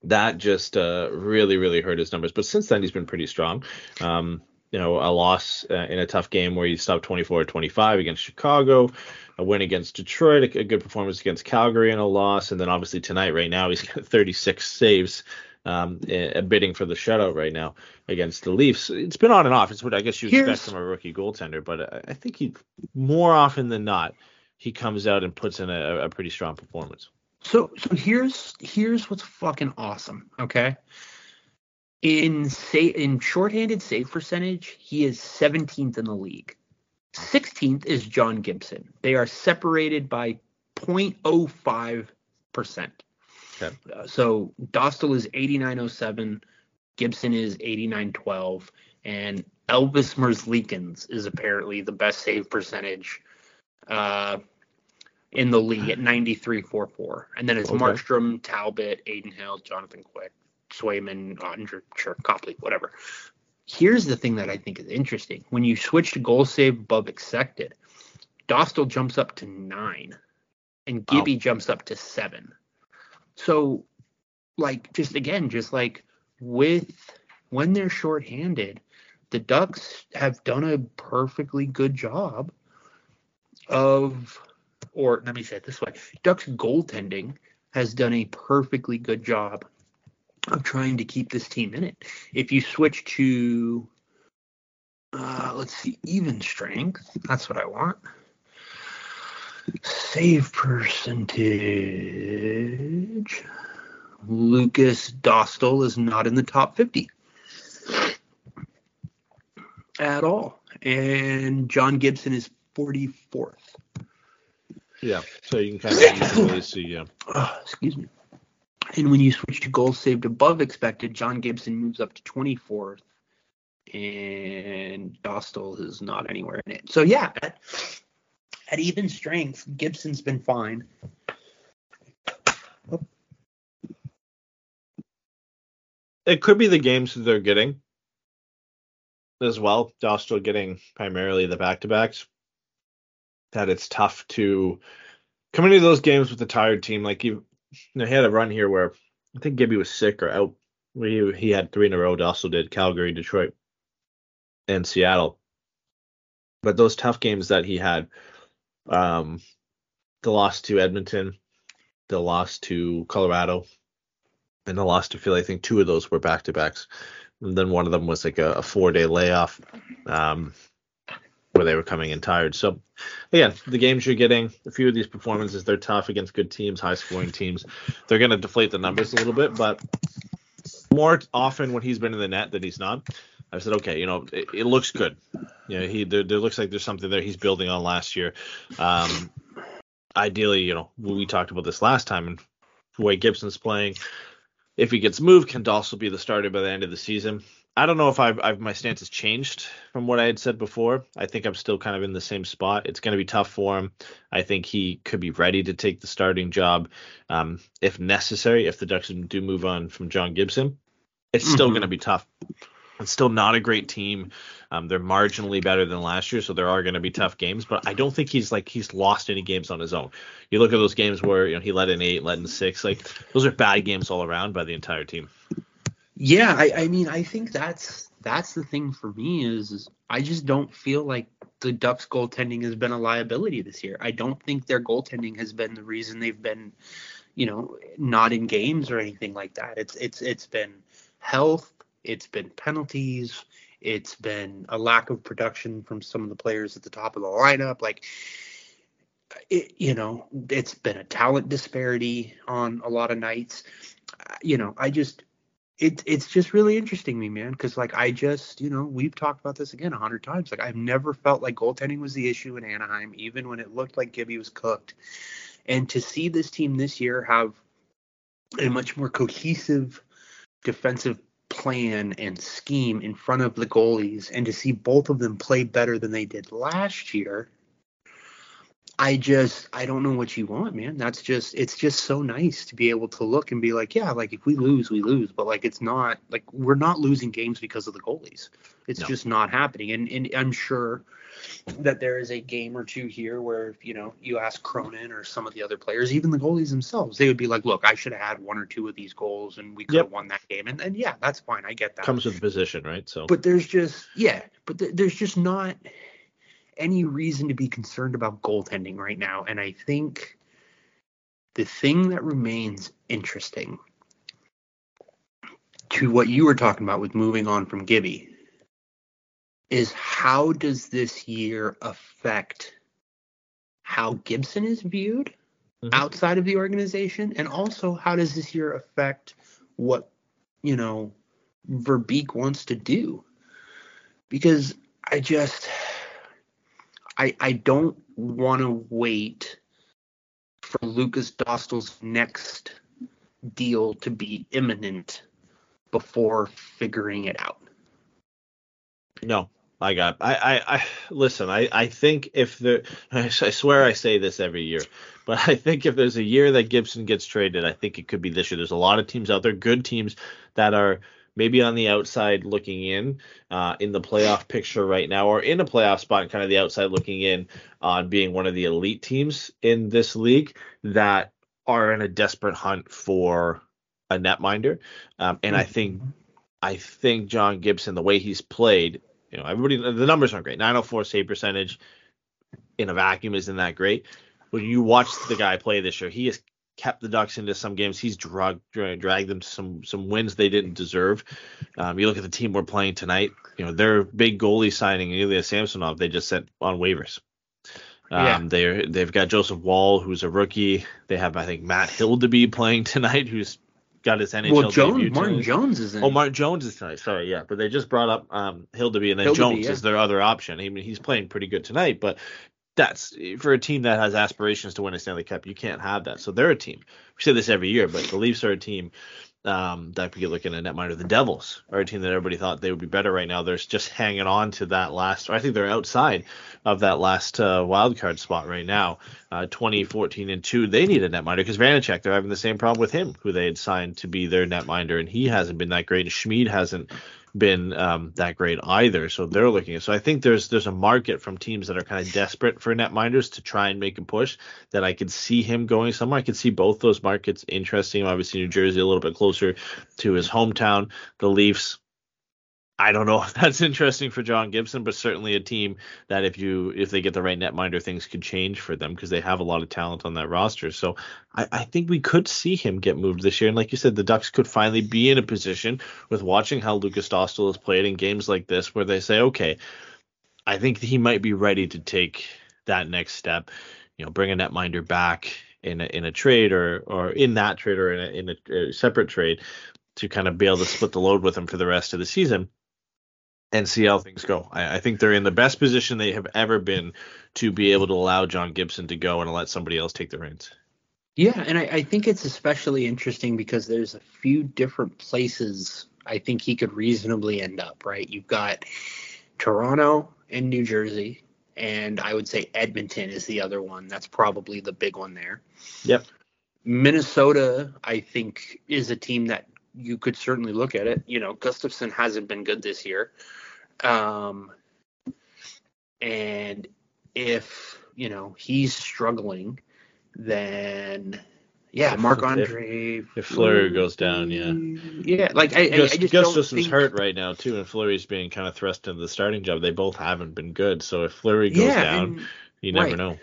That just uh, really, really hurt his numbers. But since then, he's been pretty strong. Um, you know, a loss uh, in a tough game where he stopped 24 25 against Chicago, a win against Detroit, a, a good performance against Calgary, and a loss. And then obviously tonight, right now, he's got 36 saves, um, bidding for the shutout right now against the Leafs. It's been on and off. It's what I guess you expect Here's- from a rookie goaltender, but I think he more often than not he comes out and puts in a, a pretty strong performance. So so here's here's what's fucking awesome. Okay. In say in shorthanded save percentage, he is 17th in the league. 16th is John Gibson. They are separated by 0.05 percent. Okay. Uh, so Dostal is 8907, Gibson is 8912, and Elvis Merzlikins is apparently the best save percentage uh, in the league at 93.44. And then it's Okay. Markstrom, Talbot, Adin Hill, Jonathan Quick, Swayman, Oettinger, sure, Copley, whatever. Here's the thing that I think is interesting. When you switch to goal save above expected, Dostal jumps up to nine, and. Gibby jumps up to seven. So, like, just again, just like with when they're shorthanded, the Ducks have done a perfectly good job of, or let me say it this way Ducks goaltending has done a perfectly good job of trying to keep this team in it. If you switch to, uh, let's see, even strength, that's what I want. Save percentage. Lukas Dostal is not in the top 50 at all. And John Gibson is 44th. Yeah. So you can kind of easily see, yeah. Ah, excuse me. And when you switch to goals saved above expected, John Gibson moves up to 24th, and Dostal is not anywhere in it. So yeah, at, at even strength, Gibson's been fine. It could be the games that they're getting as well. Dostal getting primarily the back to backs. That it's tough to come into those games with a tired team. Like you, you know, he had a run here where I think Gibby was sick or out. He, he had three in a row. Also did Calgary, Detroit, and Seattle. But those tough games that he had, um, the loss to Edmonton, the loss to Colorado, and the loss to Philly. I think two of those were back to backs. And then one of them was like a, a four day layoff um, where they were coming in tired. So, again, the games you're getting, a few of these performances, they're tough against good teams, high scoring teams. They're going to deflate the numbers a little bit, but more often when he's been in the net than he's not. I said, okay, you know, it, it looks good. You know, he there, there looks like there's something there he's building on last year. Um, ideally, you know, we talked about this last time, and the way Gibson's playing, if he gets moved, can Dostal be the starter by the end of the season? I don't know if I've, I've my stance has changed from what I had said before. I think I'm still kind of in the same spot. It's going to be tough for him. I think he could be ready to take the starting job um, if necessary. If the Ducks do move on from John Gibson, it's still Mhm. going to be tough. It's still not a great team. Um, they're marginally better than last year, so there are going to be tough games. But I don't think he's like he's lost any games on his own. You look at those games where you know he let in eight, let in six. Like those are bad games all around by the entire team. Yeah, I, I mean, I think that's that's the thing for me is, is I just don't feel like the Ducks goaltending has been a liability this year. I don't think their goaltending has been the reason they've been, you know, not in games or anything like that. It's it's it's been health, it's been penalties, it's been a lack of production from some of the players at the top of the lineup. Like it, you know, it's been a talent disparity on a lot of nights. You know, I just it it's just really interesting me, man, because like I just you know we've talked about this again a hundred times. Like I've never felt like goaltending was the issue in Anaheim, even when it looked like Gibby was cooked. And to see this team this year have a much more cohesive defensive plan and scheme in front of the goalies, and to see both of them play better than they did last year. I just I don't know what you want, man. That's just it's just so nice to be able to look and be like, yeah, like if we lose, we lose, but like it's not like we're not losing games because of the goalies. It's No. just not happening. And and I'm sure that there is a game or two here where, you know, you ask Cronin or some of the other players, even the goalies themselves, they would be like, Look, I should have had one or two of these goals and we could have won that game. And and yeah, that's fine. I get that Comes with the position, right? So but there's just yeah but th- there's just not any reason to be concerned about goaltending right now and i think the thing that remains interesting to what you were talking about with moving on from gibby is how does this year affect how Gibson is viewed Mhm. outside of the organization, and also how does this year affect what you know Verbeek wants to do? Because I just I I don't want to wait for Lukas Dostal's next deal to be imminent before figuring it out. No, I got. I, I, I listen. I, I think if the, I swear I say this every year, but I think if there's a year that Gibson gets traded, I think it could be this year. There's a lot of teams out there, good teams that are maybe on the outside looking in, uh, in the playoff picture right now, or in a playoff spot, kind of the outside looking in on being one of the elite teams in this league that are in a desperate hunt for a netminder. Um, and I think I think John Gibson, the way he's played, you know, everybody the numbers aren't great. 904 save percentage in a vacuum isn't that great. When you watch the guy play this year, he has kept the Ducks into some games. He's drug, dra- dragged them to some some wins they didn't deserve. Um, you look at the team we're playing tonight. You know, their big goalie signing, Ilya Samsonov, they just sent on waivers. Um, Yeah. they they've got Joseph Woll, who's a rookie. They have, I think, Matt Hildeby playing tonight, who's got his NHL well, Jones, Martin. Jones is in. Oh, Martin Jones is tonight. Sorry, yeah, but they just brought up um Hildeby, and then Hildeby, Jones yeah. is their other option. I mean, he's playing pretty good tonight, but that's for a team that has aspirations to win a Stanley Cup. You can't have that. So they're a team. We say this every year, but the Leafs are a team um, that we get looking at netminder. The Devils are a team that everybody thought they would be better right now. They're just hanging on to that last. I think they're outside of that last uh, wild card spot right now. Uh, 20, 14, and two. They need a netminder because Vanecek. They're having the same problem with him, who they had signed to be their netminder, and he hasn't been that great. And Schmid hasn't been um, that great either. So they're looking. So I think there's there's a market from teams that are kind of desperate for netminders to try and make a push. That I could see him going somewhere. I could see both those markets interesting. Obviously, New Jersey a little bit closer to his hometown. The Leafs. I don't know if that's interesting for John Gibson, but certainly a team that if you if they get the right netminder, things could change for them because they have a lot of talent on that roster. So I, I think we could see him get moved this year. And like you said, the Ducks could finally be in a position with watching how Lukas Dostal has played in games like this, where they say, okay, I think he might be ready to take that next step. You know, bring a netminder back in a, in a trade or or in that trade or in a, in a, a separate trade to kind of be able to split the load with him for the rest of the season and see how things go. I, I think they're in the best position they have ever been to be able to allow John Gibson to go and let somebody else take the reins. Yeah, and I, I think it's especially interesting because there's a few different places I think he could reasonably end up, right? You've got Toronto and New Jersey, and I would say Edmonton is the other one. That's probably the big one there. Yep. Minnesota, I think, is a team that you could certainly look at it. You know, Gustavsson hasn't been good this year. Um, and if, you know, he's struggling, then yeah, Marc-Andre. if Fleury goes down, yeah. Yeah, like I, I, I Gus, just Gustavsson's think, hurt right now too, and Fleury's being kind of thrust into the starting job. They both haven't been good, so if Fleury goes Yeah, down, and you never right. know.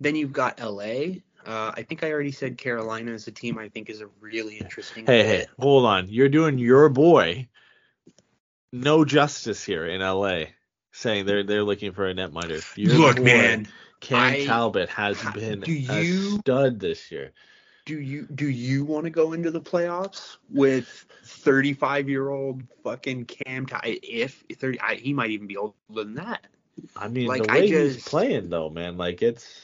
then you've got LA. Uh, I think I already said Carolina is a team I think is a really interesting. Hey, hey, hold on. You're doing your boy no justice here in LA, saying they're they're looking for a netminder. Your Look, boy, man, Cam I- Talbot has Ha- been do a you- stud this year. do you do you want to go into the playoffs with 35 year old fucking Cam? Ty- if 30, I, he might even be older than that. I mean, Like, the I way he's just- playing though, man, like it's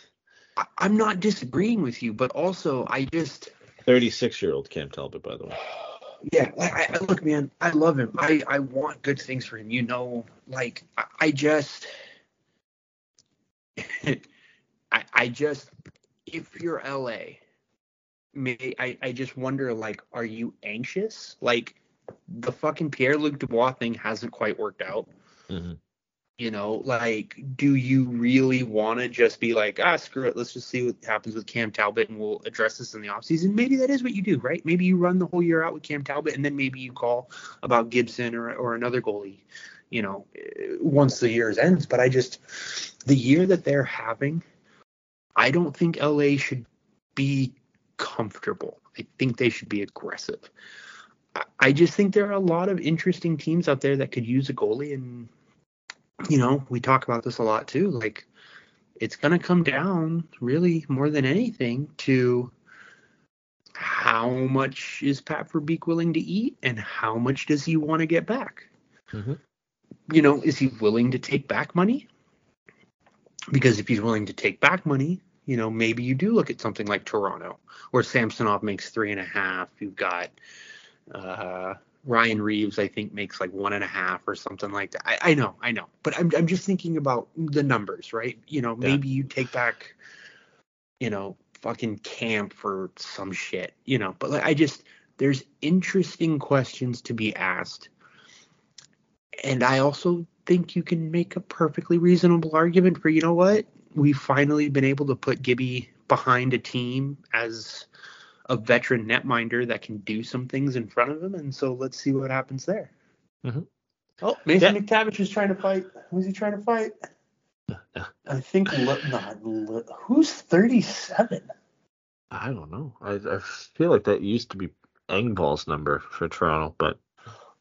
I, I'm not disagreeing with you, but also I just 36 year old Cam Talbot, by the way. yeah, I, I look, man, I love him. I I want good things for him. You know, like I, I just, I I just, if you're LA, may I I just wonder, like, are you anxious? Like, the fucking Pierre Luc Dubois thing hasn't quite worked out. Mhm. You know, like, do you really want to just be like, ah, screw it, let's just see what happens with Cam Talbot and we'll address this in the offseason? Maybe that is what you do, right? Maybe you run the whole year out with Cam Talbot and then maybe you call about Gibson or, or another goalie, you know, eh, once the year ends. But I just, the year that they're having, I don't think LA should be comfortable. I think they should be aggressive. I- I just think there are a lot of interesting teams out there that could use a goalie and you know, we talk about this a lot too. Like it's going to come down really more than anything to how much is Pat Verbeek willing to eat and how much does he want to get back? Mhm. You know, is he willing to take back money? Because if he's willing to take back money, you know, maybe you do look at something like Toronto, where Samsonov makes three and a half. You've got uh, Ryan Reaves, I think, makes like one and a half or something like that. I, I know, I know, but I'm I'm just thinking about the numbers, right? You know, Yeah. maybe you take back, you know, fucking Kampf for some shit, you know. But like, I just there's interesting questions to be asked, and I also think you can make a perfectly reasonable argument for you know what we've finally been able to put Gibby behind a team as a veteran netminder that can do some things in front of him, and so let's see what happens there. Mhm. Oh, Mason McTavish is trying to fight. Who's he trying to fight? I think Le- not Le- who's 37. I don't know. I, I feel like that used to be Engvall's number for Toronto, but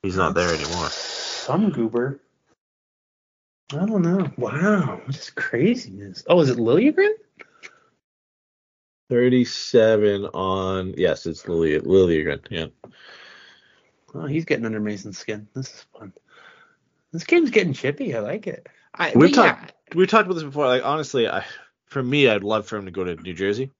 he's not there anymore. Some goober. I don't know. Wow, what is craziness? Oh, is it Liljegren? 37 on yes, it's Lily Liljegren. Yeah. Oh, he's getting under Mason's skin. This is fun. This game's getting chippy. I like it. I, We've but talked we've talked about this before. Like honestly, I for me, I'd love for him to go to New Jersey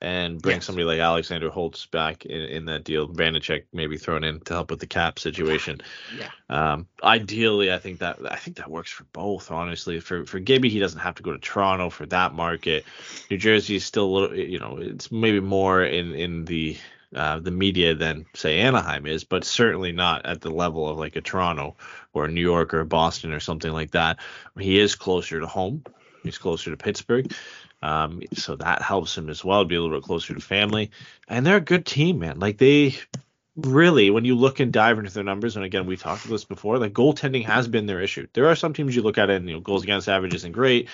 and bring Yes. somebody like Alexander Holtz back in, in that deal. Vanecek maybe thrown in to help with the cap situation. Yeah. Um, ideally, I think that I think that works for both. Honestly, for for Gibby, he doesn't have to go to Toronto for that market. New Jersey is still a little, you know, it's maybe more in in the uh, the media than say Anaheim is, but certainly not at the level of like a Toronto or a New York or a Boston or something like that. He is closer to home. He's closer to Pittsburgh. Um, so that helps him as well to be a little bit closer to family. And they're a good team, man. Like they really, when you look and dive into their numbers, and again, we've talked about this before, like goaltending has been their issue. There are some teams you look at it and you know, goals against average isn't great.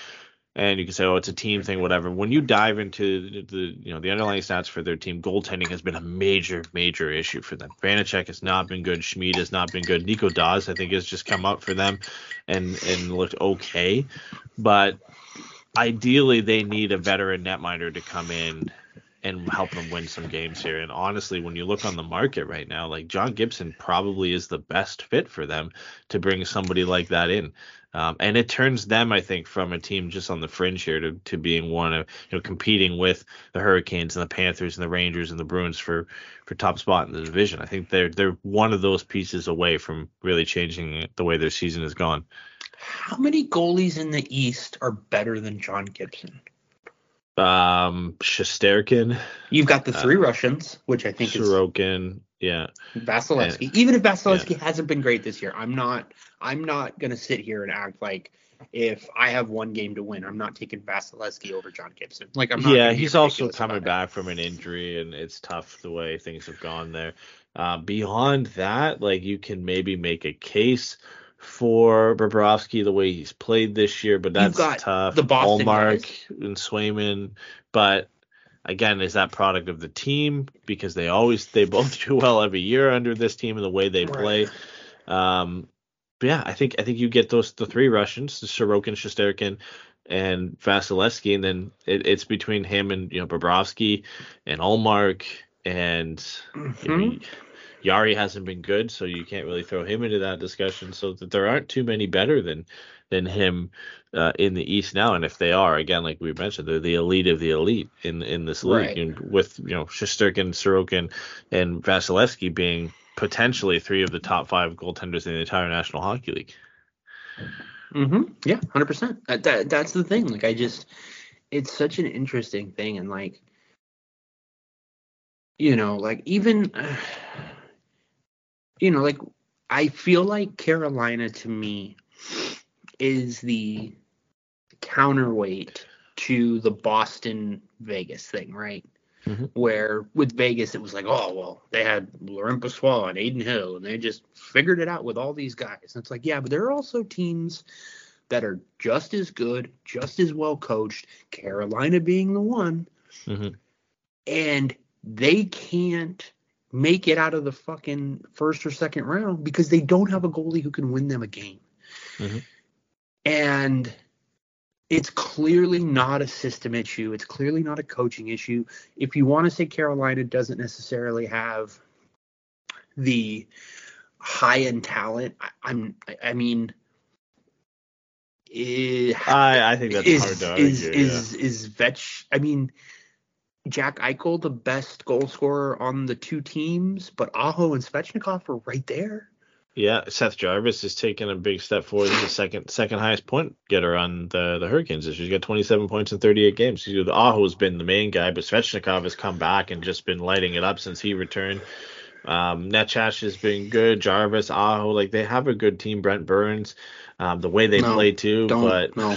And you can say, oh, it's a team thing, whatever. When you dive into the, you know the underlying stats for their team, goaltending has been a major, major issue for them. Vanecek has not been good. Schmid has not been good. Nico Daws, I think, has just come up for them and and looked okay. But ideally, they need a veteran netminder to come in and help them win some games here. And honestly, when you look on the market right now, like John Gibson probably is the best fit for them to bring somebody like that in. Um, and it turns them, I think, from a team just on the fringe here to, to being one of you know competing with the Hurricanes and the Panthers and the Rangers and the Bruins for for top spot in the division. I think they're they're one of those pieces away from really changing the way their season has gone. How many goalies in the East are better than John Gibson? Um, Shesterkin, You've got the three Uh, Russians, which I think is Sorokin, yeah, Vasilevskiy. Even if Vasilevskiy hasn't been great this year, I'm not I'm not gonna sit here and act like if I have one game to win, I'm not taking Vasilevskiy over John Gibson. Like I'm not yeah, he's also coming back from an injury, and it's tough the way things have gone there. Uh, beyond that, like you can maybe make a case for Bobrovsky the way he's played this year, but that's tough. the Boston Ullmark guys. and Swayman, but again, is that product of the team because they always they both do well every year under this team and the way they play. Um, but yeah, I think I think you get those the three Russians, the Sorokin, Shesterkin, and Vasilevskiy, and then it, it's between him and you know Bobrovsky and Ullmark and you know. Yari hasn't been good, so you can't really throw him into that discussion. So that there aren't too many better than than him uh, in the East now. And if they are, again, like we mentioned, they're the elite of the elite in in this league. Right. And with you know Shesterkin, Sorokin, and Vasilevskiy being potentially three of the top five goaltenders in the entire National Hockey League. Mm-hmm. Yeah, hundred percent. That, that that's the thing. Like I just, it's such an interesting thing, and like, you know, like even, you know, like I feel like Carolina to me is the counterweight to the Boston Vegas thing, right? Mhm. Where with Vegas it was like, oh well, they had Laurent Brossoit and Adin Hill, and they just figured it out with all these guys. And it's like, yeah, but there are also teams that are just as good, just as well coached. Carolina being the one, Mhm. and they can't make it out of the fucking first or second round because they don't have a goalie who can win them a game. Mhm. And it's clearly not a system issue. It's clearly not a coaching issue. If you want to say Carolina doesn't necessarily have the high end talent, I, I'm I, mean eh, I, I think that's is hard to argue. is is is Vetch? I mean, Jack Eichel the best goal scorer on the two teams, but Aho and Svechnikov are right there. yeah. yeah, Seth Jarvis is taking a big step forward. He's the second second highest point getter on the, the Hurricanes this year. He's got 27 points in 38 games. He's, the Aho's been the main guy, but Svechnikov has come back and just been lighting it up since he returned. Um, Necas has been good. Jarvis, Aho, like they have a good team. Brent Burns, um, the way they No, play too, Don't but no,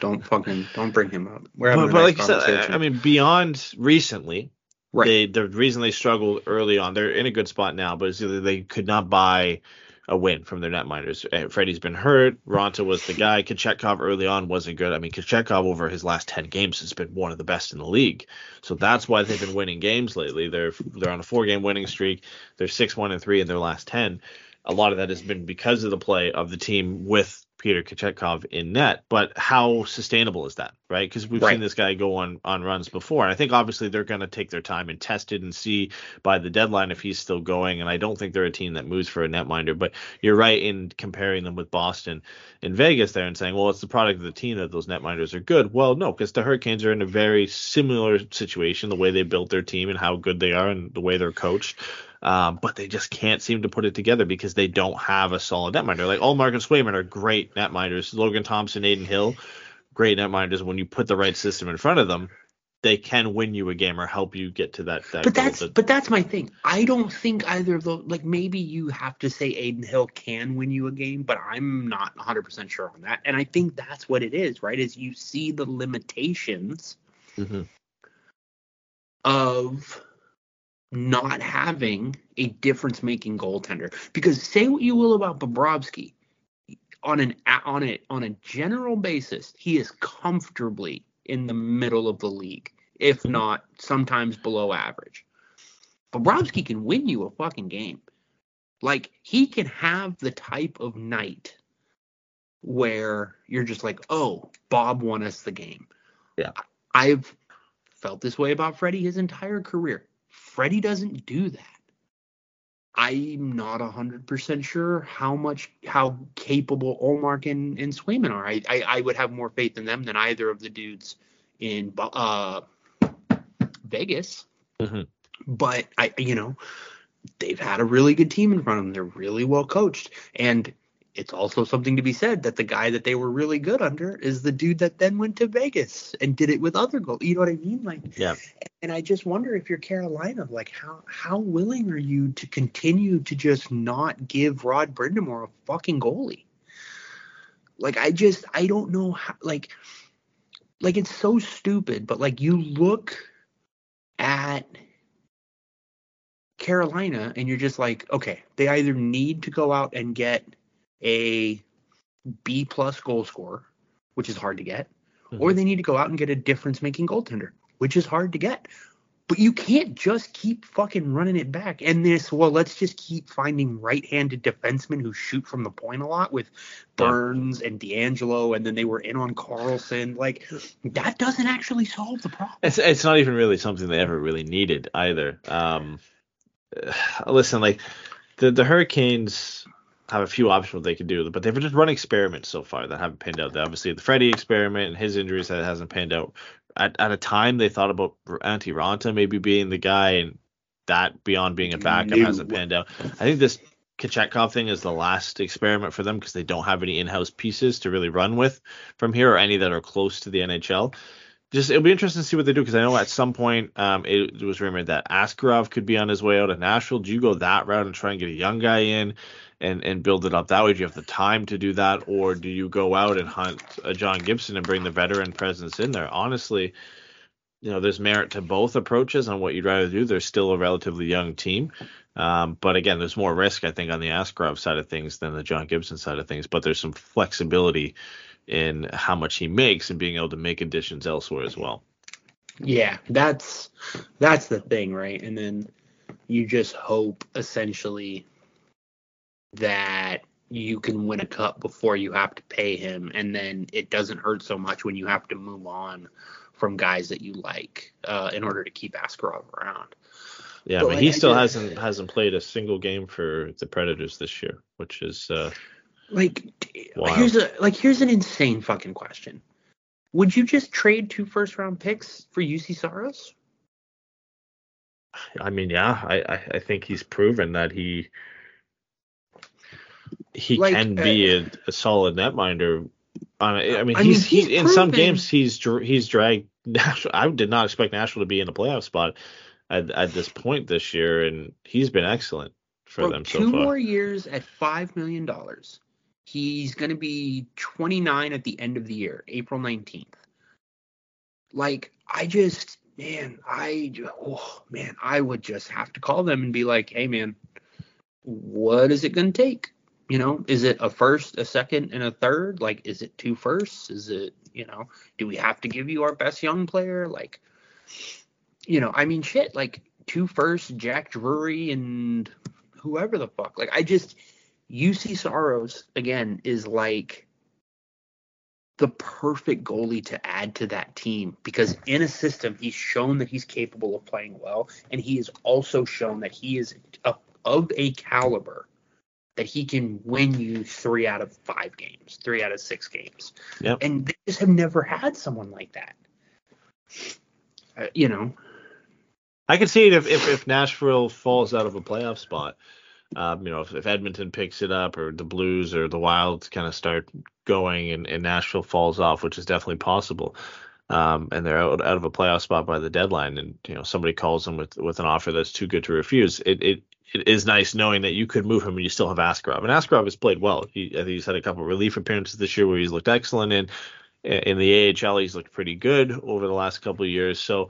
don't fucking don't bring him up. We're having but, but nice like you said. I, I mean, beyond recently, right? they the reason they struggled early on, they're in a good spot now, but it's either they could not buy a win from their netminders. Uh, Freddie's been hurt. Raanta was the guy. Kochetkov early on wasn't good. I mean, Kochetkov over his last ten games has been one of the best in the league. So that's why they've been winning games lately. They're they're on a four game winning streak. They're six one and three in their last ten. A lot of that has been because of the play of the team with Peter Kochetkov in net. But how sustainable is that, right? Because we've Right. seen this guy go on on runs before, and I think obviously they're going to take their time and test it and see by the deadline if he's still going. And I don't think they're a team that moves for a netminder. But you're right in comparing them with Boston and Vegas there and saying, well, it's the product of the team that those netminders are good. Well, no, because the Hurricanes are in a very similar situation, the way they built their team and how good they are and the way they're coached. Um, but they just can't seem to put it together because they don't have a solid netminder. Like Ullmark and Swayman are great netminders. Logan Thompson, Adin Hill, great netminders. When you put the right system in front of them, they can win you a game or help you get to that. that but that's that- but that's my thing. I don't think either of those. Like maybe you have to say Adin Hill can win you a game, but I'm not 100 percent sure on that. And I think that's what it is, right? Is you see the limitations Mhm. of not having a difference making goaltender. Because say what you will about Bobrovsky, on an on a on a general basis, he is comfortably in the middle of the league, if not sometimes below average. Bobrovsky can win you a fucking game. Like he can have the type of night where you're just like, oh, Bob won us the game. Yeah. I've felt this way about Freddie his entire career. Freddie doesn't do that. I'm not hundred percent sure how much how capable Ullmark and, and Swayman are. I, I I would have more faith in them than either of the dudes in uh Vegas. Mhm. But I you know they've had a really good team in front of them. They're really well coached, and it's also something to be said that the guy that they were really good under is the dude that then went to Vegas and did it with other goals. You know what I mean? Like Yeah. and I just wonder if you're Carolina, like how how willing are you to continue to just not give Rod Brind'Amour a fucking goalie? Like I just I don't know how like like it's so stupid, but like you look at Carolina and you're just like, okay, they either need to go out and get a B plus goal scorer, which is hard to get, or they need to go out and get a difference making goaltender, which is hard to get. But you can't just keep fucking running it back. And this, well, let's just keep finding right handed defensemen who shoot from the point a lot with Burns and D'Angelo, and then they were in on Karlsson. Like, that doesn't actually solve the problem. It's it's not even really something they ever really needed either. Um, listen, like the the Hurricanes have a few options what they could do, but they've just run experiments so far that haven't panned out. They obviously the Freddie experiment and his injuries that hasn't panned out. At at a time they thought about Antti Raanta maybe being the guy, and that beyond being a backup hasn't panned out. I think this Kochetkov thing is the last experiment for them because they don't have any in-house pieces to really run with from here or any that are close to the NHL just it'll be interesting to see what they do because I know at some point um, it, was rumored that Askarov could be on his way out of Nashville. Do you go that route and try and get a young guy in and and build it up that way? Do you have the time to do that, or do you go out and hunt a John Gibson and bring the veteran presence in there? Honestly, you know, there's merit to both approaches on what you'd rather do. They're still a relatively young team. Um, but again, there's more risk, I think, on the Askarov side of things than the John Gibson side of things. But there's some flexibility in how much he makes and being able to make additions elsewhere as well. Yeah, that's that's the thing, right? And then you just hope essentially that you can win a cup before you have to pay him, and then it doesn't hurt so much when you have to move on from guys that you like uh, in order to keep Askarov around. Yeah, But, like, he still hasn't hasn't played a single game for the Predators this year, which is uh, Like, Wild. here's a like here's an insane fucking question. Would you just trade two first round picks for Juuse Saros? I mean, yeah, I, I, I think he's proven that he he Like, can be uh, a, a solid netminder. On a, I mean, I he's, mean, he's he, in some games he's he's dragged. Nashville. I did not expect Nashville to be in a playoff spot at, at this point this year, and he's been excellent for Bro, them so two far. more years at five million dollars. He's going to be 29 at the end of the year, April 19th. Like, I just, man, I, oh, man, I would just have to call them and be like, hey, man, what is it going to take? You know, is it a first, a second, and a third? Like, is it two firsts? Is it, you know, do we have to give you our best young player? Like, you know, I mean, shit, like two firsts, Jack Drury, and whoever the fuck. Like I just Juuse Saros again is like the perfect goalie to add to that team because in a system he's shown that he's capable of playing well and he has also shown that he is a, of a caliber that he can win you 3 out of 5 games, 3 out of 6 games. Yep. And they just have never had someone like that. Uh, you know, I could see it if, if, if Nashville falls out of a playoff spot. Um, you know, if, if Edmonton picks it up or the Blues or the Wilds kind of start going and, and Nashville falls off, which is definitely possible. Um, and they're out, out of a playoff spot by the deadline, and you know somebody calls them with with an offer that's too good to refuse. It it it is nice knowing that you could move him and you still have Askarov. And Askarov has played well. He I think he's had a couple of relief appearances this year where he's looked excellent And in the AHL. He's looked pretty good over the last couple of years. So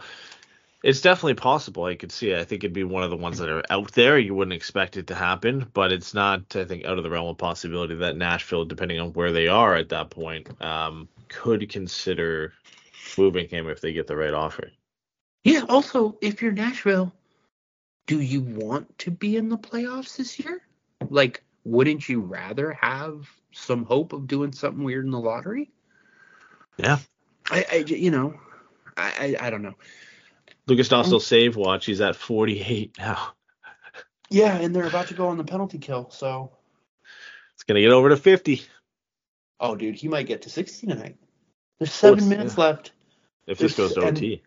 it's definitely possible. I could see it. I think it'd be one of the ones that are out there. You wouldn't expect it to happen, but it's not, I think, out of the realm of possibility that Nashville, depending on where they are at that point, um, could consider moving him if they get the right offer. Yeah, also, if you're Nashville, do you want to be in the playoffs this year? Like, wouldn't you rather have some hope of doing something weird in the lottery? Yeah. I, I you know, I, I, I don't know. Lukas Dostal save watch. He's at 48 now. Yeah, and they're about to go on the penalty kill, so. It's gonna get over to 50 Oh, dude, he might get to 60 tonight. There's seven minutes left. if this goes to OT.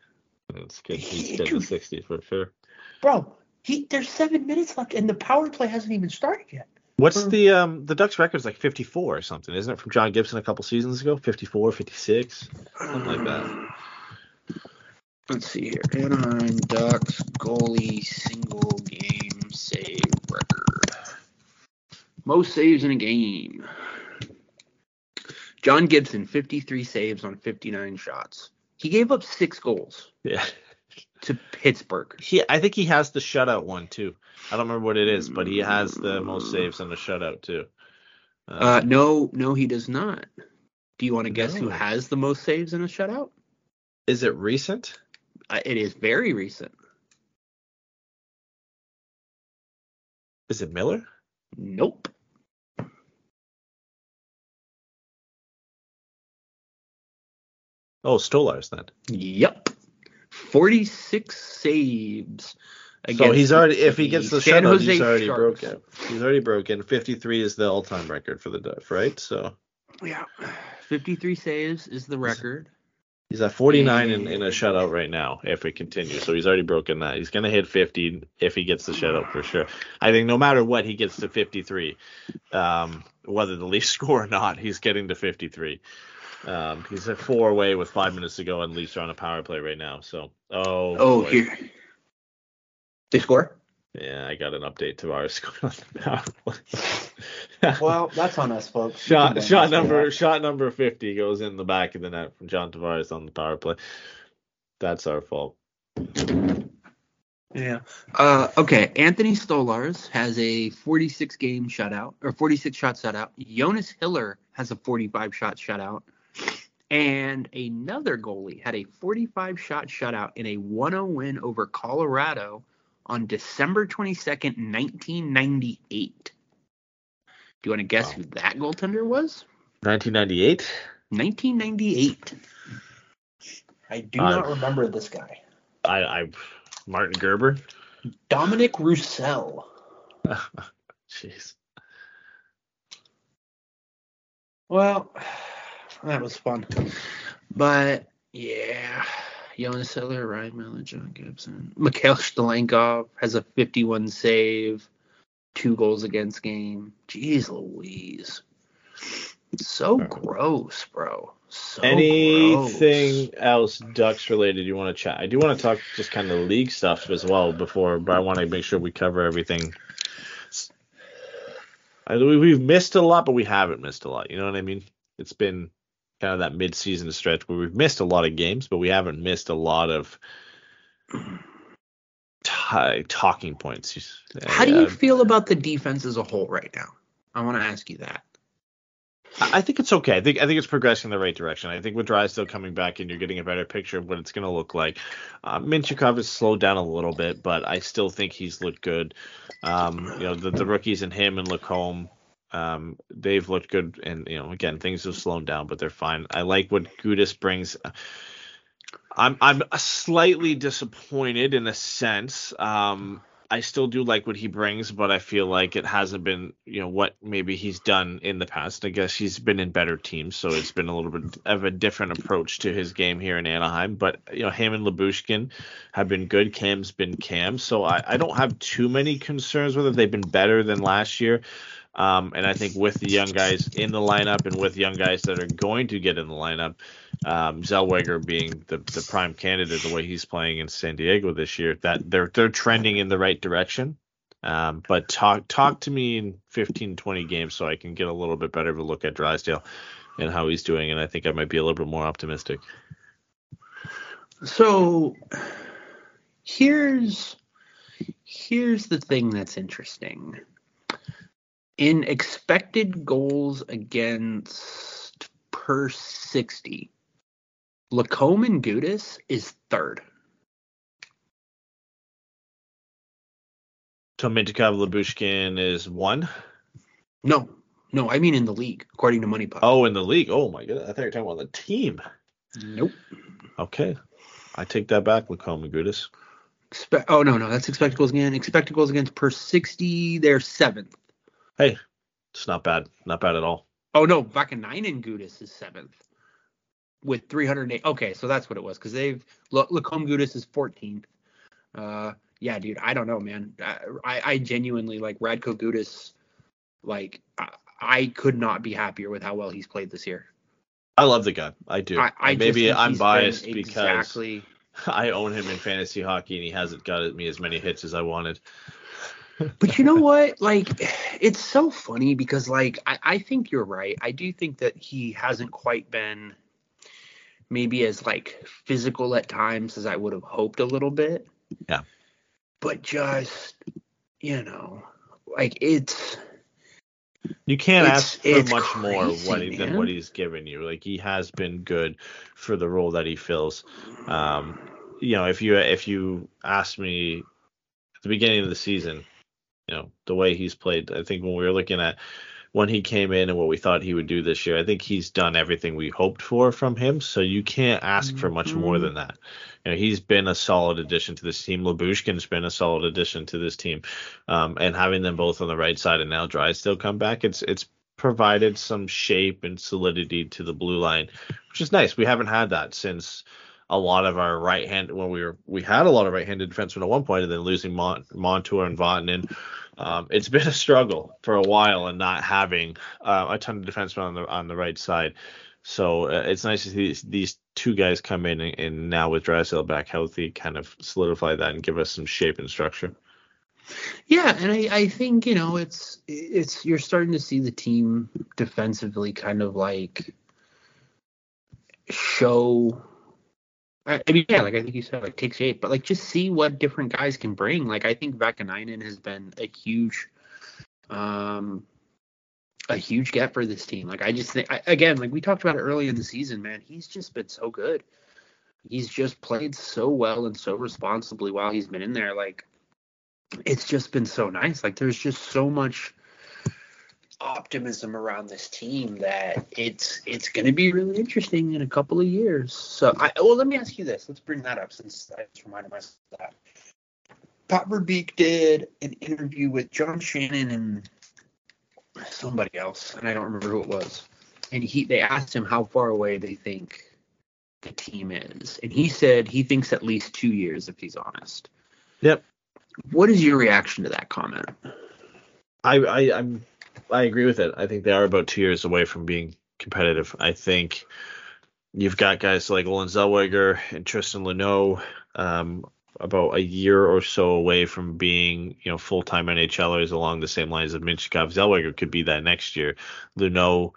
It's good. He's getting to 60 for sure. Bro, he there's seven minutes left, and the power play hasn't even started yet. What's For- the um the Ducks record's like 54 or something, isn't it? From John Gibson a couple seasons ago, 54, 56, something like that. Let's see here. Anaheim Ducks goalie single game save record. Most saves in a game. John Gibson, 53 saves on 59 shots. He gave up six goals Yeah. To Pittsburgh. He, I think he has the shutout one too. I don't remember what it is, but he has the most saves on the shutout too. Uh, no, no, he does not. Do you want to guess who has the most saves in a shutout? is it recent? Uh, it is very recent. Is it Miller? Nope. Oh, Stolarz then. Yep. 46 saves. so he's already if he gets the San shutout, Jose he's already Sharks. broken. He's already broken. 53 is the all-time record for the Ducks, right? So Yeah. 53 saves is the record. he's at 49 in, in a shutout right now if it continues. So he's already broken that. He's gonna hit 50 if he gets the shutout for sure. I think no matter what, he gets to 53. Um, whether the Leafs score or not, he's getting to 53. Um, he's at four away with five minutes to go, and Leafs are on a power play right now. So, oh, Oh, boy. here. They score? yeah, I got an update to our score on the power play. Well, that's on us, folks. shot shot number shot number 50 goes in the back of the net from John Tavares on the power play. That's our fault. Yeah. Uh, okay. Anthony Stolarz has a 46 game shutout or 46 shot shutout. Jonas Hiller has a 45 shot shutout. And another goalie had a 45 shot shutout in a 1 0 win over Colorado on December 22nd, 1998. Do you want to guess Wow. who that goaltender was? 1998. 1998. I do Uh, not remember this guy. I, I Martin Gerber. Dominic Roussel. Jeez. Well, that was fun. But yeah, Jonas Hiller, Ryan Miller, John Gibson, Mikhail Shtalenkov has a 51 save, two goals against game. Jeez Louise, so gross, bro. So Anything gross. else Ducks related you want to chat? I do want to talk just kind of league stuff as well before, but I want to make sure we cover everything. I, we- we've missed a lot, but we haven't missed a lot. You know what I mean? It's been kind of that mid-season stretch where we've missed a lot of games, but we haven't missed a lot of t- talking points. How do you Uh, feel about the defense as a whole right now? I want to ask you that. I think it's okay. I think I think it's progressing in the right direction. I think with Drysdale coming back and you're getting a better picture of what it's going to look like. Uh, Mintyukov has slowed down a little bit, but I still think he's looked good. Um, you know, the, the rookies and him and Lacombe, um, they've looked good. And you know, again, things have slowed down, but they're fine. I like what Gudas brings. I'm I'm slightly disappointed in a sense. Um, I still do like what he brings, but I feel like it hasn't been, you know, what maybe he's done in the past. I guess he's been in better teams, so it's been a little bit of a different approach to his game here in Anaheim. But you know, him and Lyubushkin have been good. Cam's been Cam, so I, I don't have too many concerns whether. They've been better than last year. Um, and I think with the young guys in the lineup and with young guys that are going to get in the lineup, um, Zellweger being the, the prime candidate, the way he's playing in San Diego this year, that they're they're trending in the right direction. Um, but talk talk to me in 15, 20 games so I can get a little bit better of a look at Drysdale and how he's doing, and I think I might be a little bit more optimistic. So here's here's the thing that's interesting. In expected goals against per 60, Lacombe and Gudas is third. So Mintyukov Lyubushkin is one. No, no, I mean in the league, according to MoneyPuck. Oh, in the league. Oh my god, I thought you were talking about the team. nope. Okay, I take that back, Lacombe and Gudas. Expe- oh no, no, that's expected goals again. Expected goals against per 60, they're seventh. Hey, it's not bad, not bad at all. Oh no, Vaakanainen Gudas is seventh with 308. Okay, so that's what it was because they've look Lacombe Gudas is 14th. Uh, yeah, dude, I don't know, man. I I, genuinely like Radko Gudas. Like I, I could not be happier with how well he's played this year. I love the guy. I do. I, I Maybe I'm biased because exactly. I own him in fantasy hockey and he hasn't got me as many hits as I wanted. But you know what? Like, it's so funny because, like, I, I think you're right. I do think that he hasn't quite been maybe as like physical at times as I would have hoped a little bit. Yeah. But just, you know, like it's You can't ask for much more what he, than what he's given you. Like he has been good for the role that he fills. Um, you know, if you if you asked me at the beginning of the season, you know, the way he's played, I think when we were looking at when he came in and what we thought he would do this year, I think he's done everything we hoped for from him. So you can't ask for much more Mhm. than that. You know, he's been a solid addition to this team. Lyubushkin's been a solid addition to this team. Um, and having them both on the right side and now Drysdale come back, it's it's provided some shape and solidity to the blue line, which is nice. We haven't had that since a lot of our right hand when we were we had a lot of right-handed defensemen at one point, and then losing Mon- Montour and Vatanen. Um, it's been a struggle for a while and not having uh, a ton of defensemen on the on the right side. So uh, it's nice to see these, these two guys come in and, and now with Drysdale back healthy, kind of solidify that and give us some shape and structure. yeah, and I, I think you know it's it's you're starting to see the team defensively kind of like show. I mean, yeah, like I think you said, like take shape, but like just see what different guys can bring. Like I think Vaakanainen has been a huge, um, a huge get for this team. Like I just think, I, again, like we talked about it early in the season, man, he's just been so good. He's just played so well and so responsibly while he's been in there. Like it's just been so nice. Like there's just so much optimism around this team that it's it's going to be really interesting in a couple of years. So, I well, let me ask you this. Let's bring that up since I just reminded myself of that. Pat Verbeek did an interview with John Shannon and somebody else, and I don't remember who it was. And he they asked him how far away they think the team is, and he said he thinks at least two years, if he's honest. Yep. What is your reaction to that comment? I, I I'm I agree with it. I think they are about two years away from being competitive. I think you've got guys like Olen Zellweger and Tristan Luneau um, about a year or so away from being, you know, full time NHLers along the same lines of Mintyukov. Zellweger could be that next year. Luneau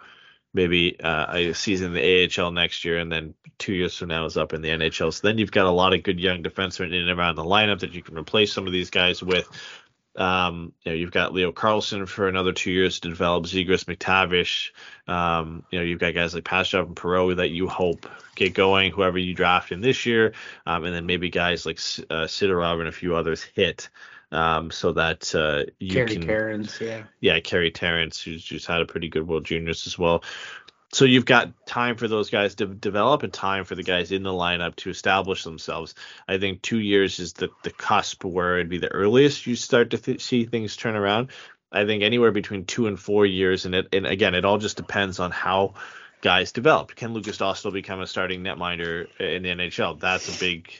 maybe uh, a season in the AHL next year, and then two years from now is up in the NHL. So then you've got a lot of good young defensemen in and around the lineup that you can replace some of these guys with. Um, you know, you've got Leo Carlsson for another two years to develop Zegras McTavish. Um, you know, you've got guys like Pastujov and Perreault that you hope get going, whoever you draft in this year. Um, and then maybe guys like uh, Sidorov and a few others hit. Um, so that uh, you Gary can, Terrence, yeah. yeah, Carey Terrance, who's just had a pretty good World Juniors as well. So you've got time for those guys to develop and time for the guys in the lineup to establish themselves. I think two years is the, the cusp where it'd be the earliest you start to th- see things turn around. I think anywhere between two and four years, and it and again, it all just depends on how guys develop. Can Lukas Dostal become a starting netminder in the NHL? That's a big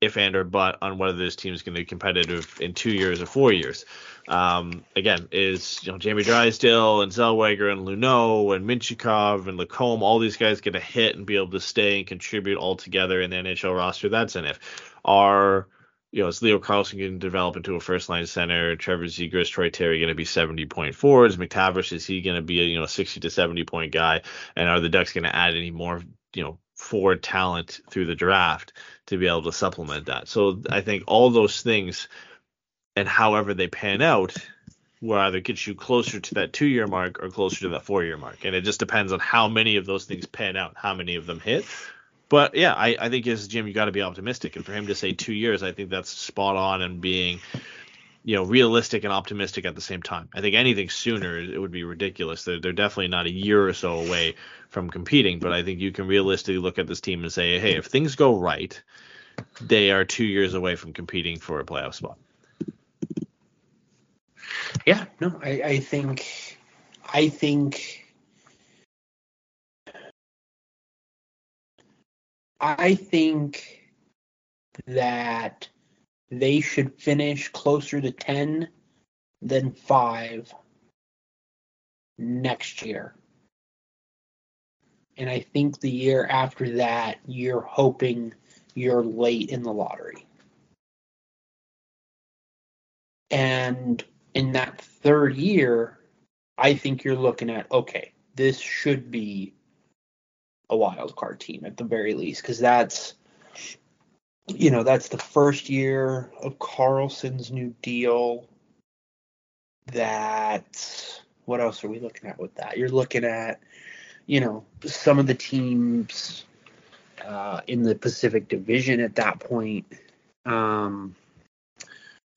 if and or but on whether this team is going to be competitive in two years or four years. Um, again, is you know Jamie Drysdale and Zellweger and Luneau and Mintyukov and Lacombe, all these guys get a hit and be able to stay and contribute all together in the NHL roster. That's an if. Are you know, is Leo Carlsson going to develop into a first line center? Trevor Zegras, Troy Terry going to be 70 point forwards? McTavish, is he going to be a, you know, 60 to 70 point guy? And are the Ducks going to add any more, you know, forward talent through the draft to be able to supplement that? So I think all those things and however they pan out will either get you closer to that two year mark or closer to that four year mark. And it just depends on how many of those things pan out, how many of them hit. But yeah, I, I think as Jim, you got to be optimistic. And for him to say two years, I think that's spot on and being, you know, realistic and optimistic at the same time. I think anything sooner, it would be ridiculous. They're, they're definitely not a year or so away from competing. But I think you can realistically look at this team and say, hey, if things go right, they are two years away from competing for a playoff spot. Yeah, no, I, I think, I think, I think that they should finish closer to 10 than 5 next year. And I think the year after that, you're hoping you're late in the lottery. And in that third year, I think you're looking at okay, this should be a wild card team at the very least because that's you know that's the first year of Carlsson's new deal. That what else are we looking at with that? You're looking at you know some of the teams uh, in the Pacific Division at that point. Um,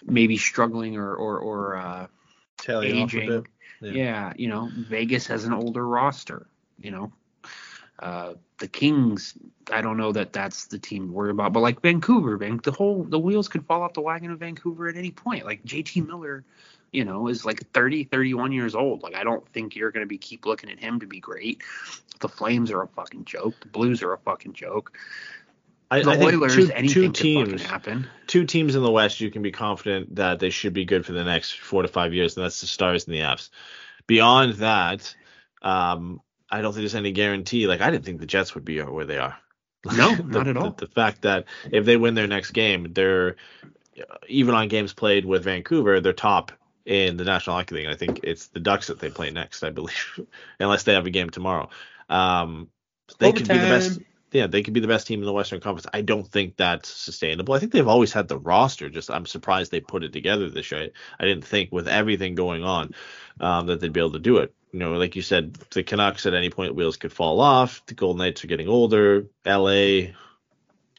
maybe struggling or or, or uh, Tailing off a aging. bit. Yeah. Yeah. you know, Vegas has an older roster. You know, uh, the Kings. I don't know that that's the team to worry about, but like Vancouver, Van, the whole the wheels could fall off the wagon of Vancouver at any point. Like JT Miller, you know, is like 30, 31 years old. Like I don't think you're going to be keep looking at him to be great. The Flames are a fucking joke. The Blues are a fucking joke. I, The I think Oilers, two, anything two could teams, happen. two teams in the West, you can be confident that they should be good for the next four to five years, and that's the Stars and the Avs. Beyond that, um, I don't think there's any guarantee. Like I didn't think the Jets would be where they are. No, The- not at all. The, the fact that if they win their next game, they're even on games played with Vancouver, they're top in the National Hockey League. I think it's the Ducks that they play next, I believe, unless they have a game tomorrow. Um, they could be the best. Yeah, they could be the best team in the Western Conference. I don't think that's sustainable. I think they've always had the roster. Just I'm surprised they put it together this year. I didn't think with everything going on um, that they'd be able to do it. You know, like you said, the Canucks at any point wheels could fall off. The Golden Knights are getting older. LA,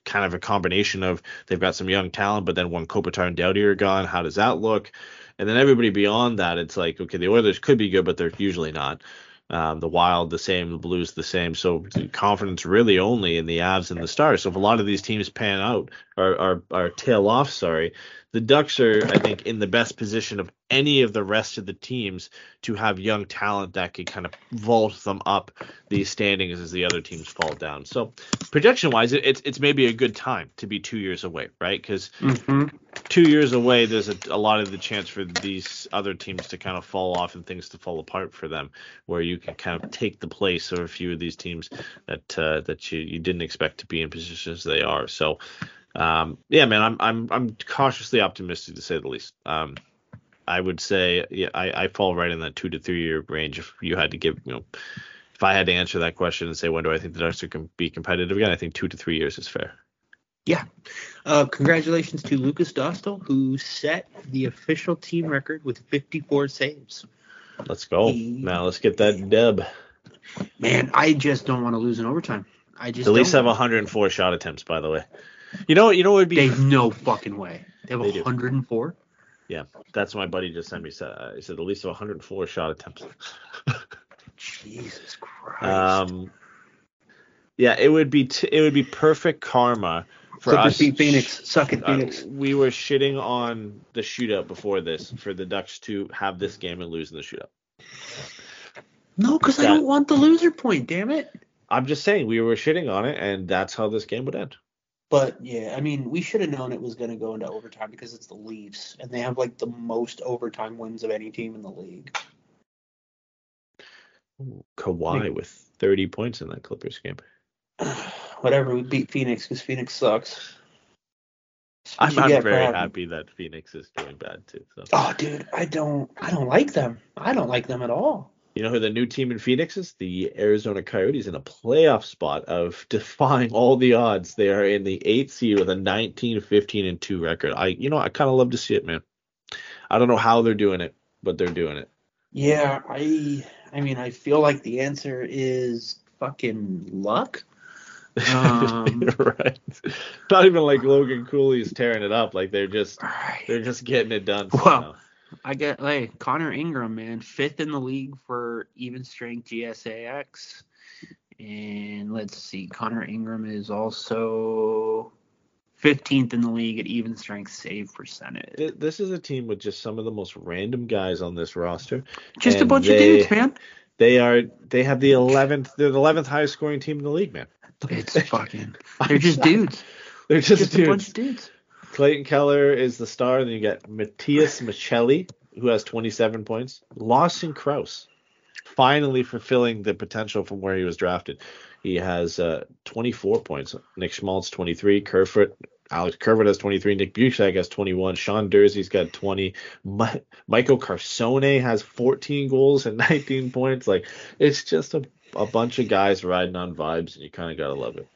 kind of a combination of they've got some young talent, but then when Kopitar and Doughty are gone, how does that look? And then everybody beyond that, it's like okay, the Oilers could be good, but they're usually not. Um, the Wild the same, the Blues the same. So confidence really only in the Avs and the Stars. So if a lot of these teams pan out or are, are tail off, sorry, the Ducks are I think in the best position of any of the rest of the teams to have young talent that could kind of vault them up these standings as the other teams fall down. So projection wise, it, it's it's maybe a good time to be two years away, right? Because Mm-hmm. two years away, there's a, a lot of the chance for these other teams to kind of fall off and things to fall apart for them, where you can kind of take the place of a few of these teams that uh, that you, you didn't expect to be in positions they are. So, um, yeah, man, I'm I'm I'm cautiously optimistic to say the least. Um, I would say, yeah, I, I fall right in that two to three year range. If you had to give, you know, if I had to answer that question and say when do I think the Ducks are can be competitive again, I think two to three years is fair. Yeah. Uh, congratulations to Lukas Dostal, who set the official team record with 54 saves. Let's go. Now let's get that dub. Man, I just don't want to lose in overtime. I just The Leafs have don't. 104 shot attempts, by the way. You know, you know what would be. They have no fucking way. They have They do. 104. yeah, that's what my buddy just sent me. Said uh, he said the Leafs have 104 shot attempts. Jesus Christ. um, yeah, it would be t- it would be perfect karma for Clippers us. beat Phoenix. Suck it, Uh, Phoenix. we were shitting on the shootout before this for the Ducks to have this game and lose in the shootout. no, because I don't want the loser point. Damn it. I'm just saying we were shitting on it, and that's how this game would end. But yeah, I mean, we should have known it was going to go into overtime because it's the Leafs, and they have like the most overtime wins of any team in the league. Kawhi with 30 points in that Clippers game. Whatever, we beat Phoenix because Phoenix sucks. I'm, I'm very happy that Phoenix is doing bad too. So. Oh, dude, I don't, I don't like them. I don't like them at all. You know who the new team in Phoenix is? The Arizona Coyotes in a playoff spot of defying all the odds. They are in the eighth seed with a 19, 15, and 2 record. I you know, I kinda love to see it, man. I don't know how they're doing it, but they're doing it. Yeah, I, I mean, I feel like the answer is fucking luck. Um, right. Not even like Logan Cooley's tearing it up. Like they're just right. they're just getting it done. Well, somehow. I get like Connor Ingram, man, fifth in the league for even strength GSAX. And let's see, Connor Ingram is also 15th in the league at even strength save percentage. This is a team with just some of the most random guys on this roster. Just a bunch they- of dudes, man. They are they have the 11th they're the 11th highest scoring team in the league, man. It's fucking. They're just dudes. They're just, Just a bunch of dudes. Clayton Keller is the star, then you got Matias Maccelli, who has 27 points. Lawson Crouse, finally fulfilling the potential from where he was drafted. He has uh, 24 points. Nick Schmaltz 23. Kerfoot, Alex Kerfoot has 23. Nick Buchak has 21. Sean Durzi's got 20. Mi- Michael Carcone has 14 goals and 19 points. Like it's just a, a bunch of guys riding on vibes, and you kind of gotta love it.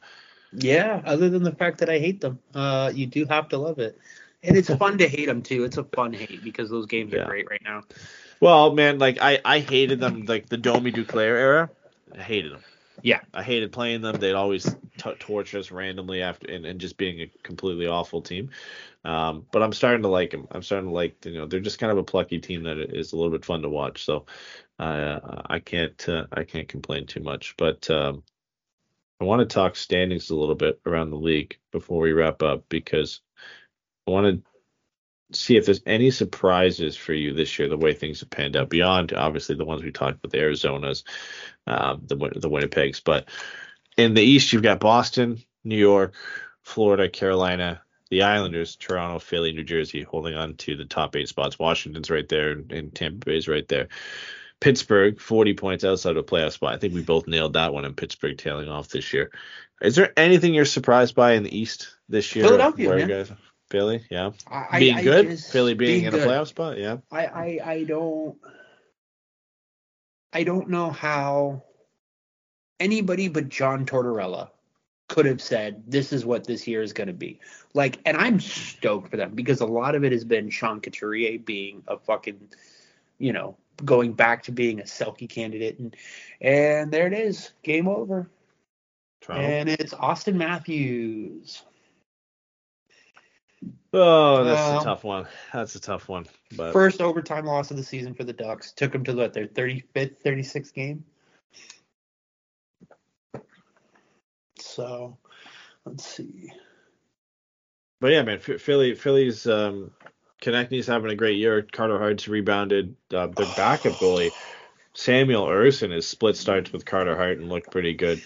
Yeah, other than the fact that I hate them, uh, you do have to love it. And it's fun to hate them too. It's a fun hate because those games Yeah. are great right now. Well, man, like I, I hated them like the Domi Duclair era. I hated them. Yeah. I hated playing them. They'd always t- torture us randomly after and, and just being a completely awful team. Um, but I'm starting to like them. I'm starting to like you know they're just kind of a plucky team that is a little bit fun to watch. So uh, I can't uh, I can't complain too much. But um, I want to talk standings a little bit around the league before we wrap up because I want to see if there's any surprises for you this year, the way things have panned out beyond obviously the ones we talked about, the Arizonas, um, the the Winnipegs. But in the East, you've got Boston, New York, Florida, Carolina, the Islanders, Toronto, Philly, New Jersey, holding on to the top eight spots. Washington's right there, and Tampa Bay's right there. Pittsburgh, 40 points outside of a playoff spot. I think we both nailed that one, and Pittsburgh tailing off this year. Is there anything you're surprised by in the East this year? Philadelphia, Where man. you guys, Philly, yeah, I, being I good, just- Philly being, in good. a playoff spot, yeah. I, I I don't I don't know how anybody but John Tortorella could have said this is what this year is going to be. Like, and I'm stoked for them because a lot of it has been Sean Couturier being a fucking, you know, going back to being a Selke candidate, and and there it is, game over, Toronto. and it's Auston Matthews. Oh, that's a tough one. That's a tough one. But First overtime loss of the season for the Ducks took them to what their 35th, 36th game. So, let's see. But yeah, man, Philly, Philly's um, Konecny's having a great year. Carter Hart's rebounded. Uh, their backup goalie, Samuel Ersson, is split starts with Carter Hart and looked pretty good.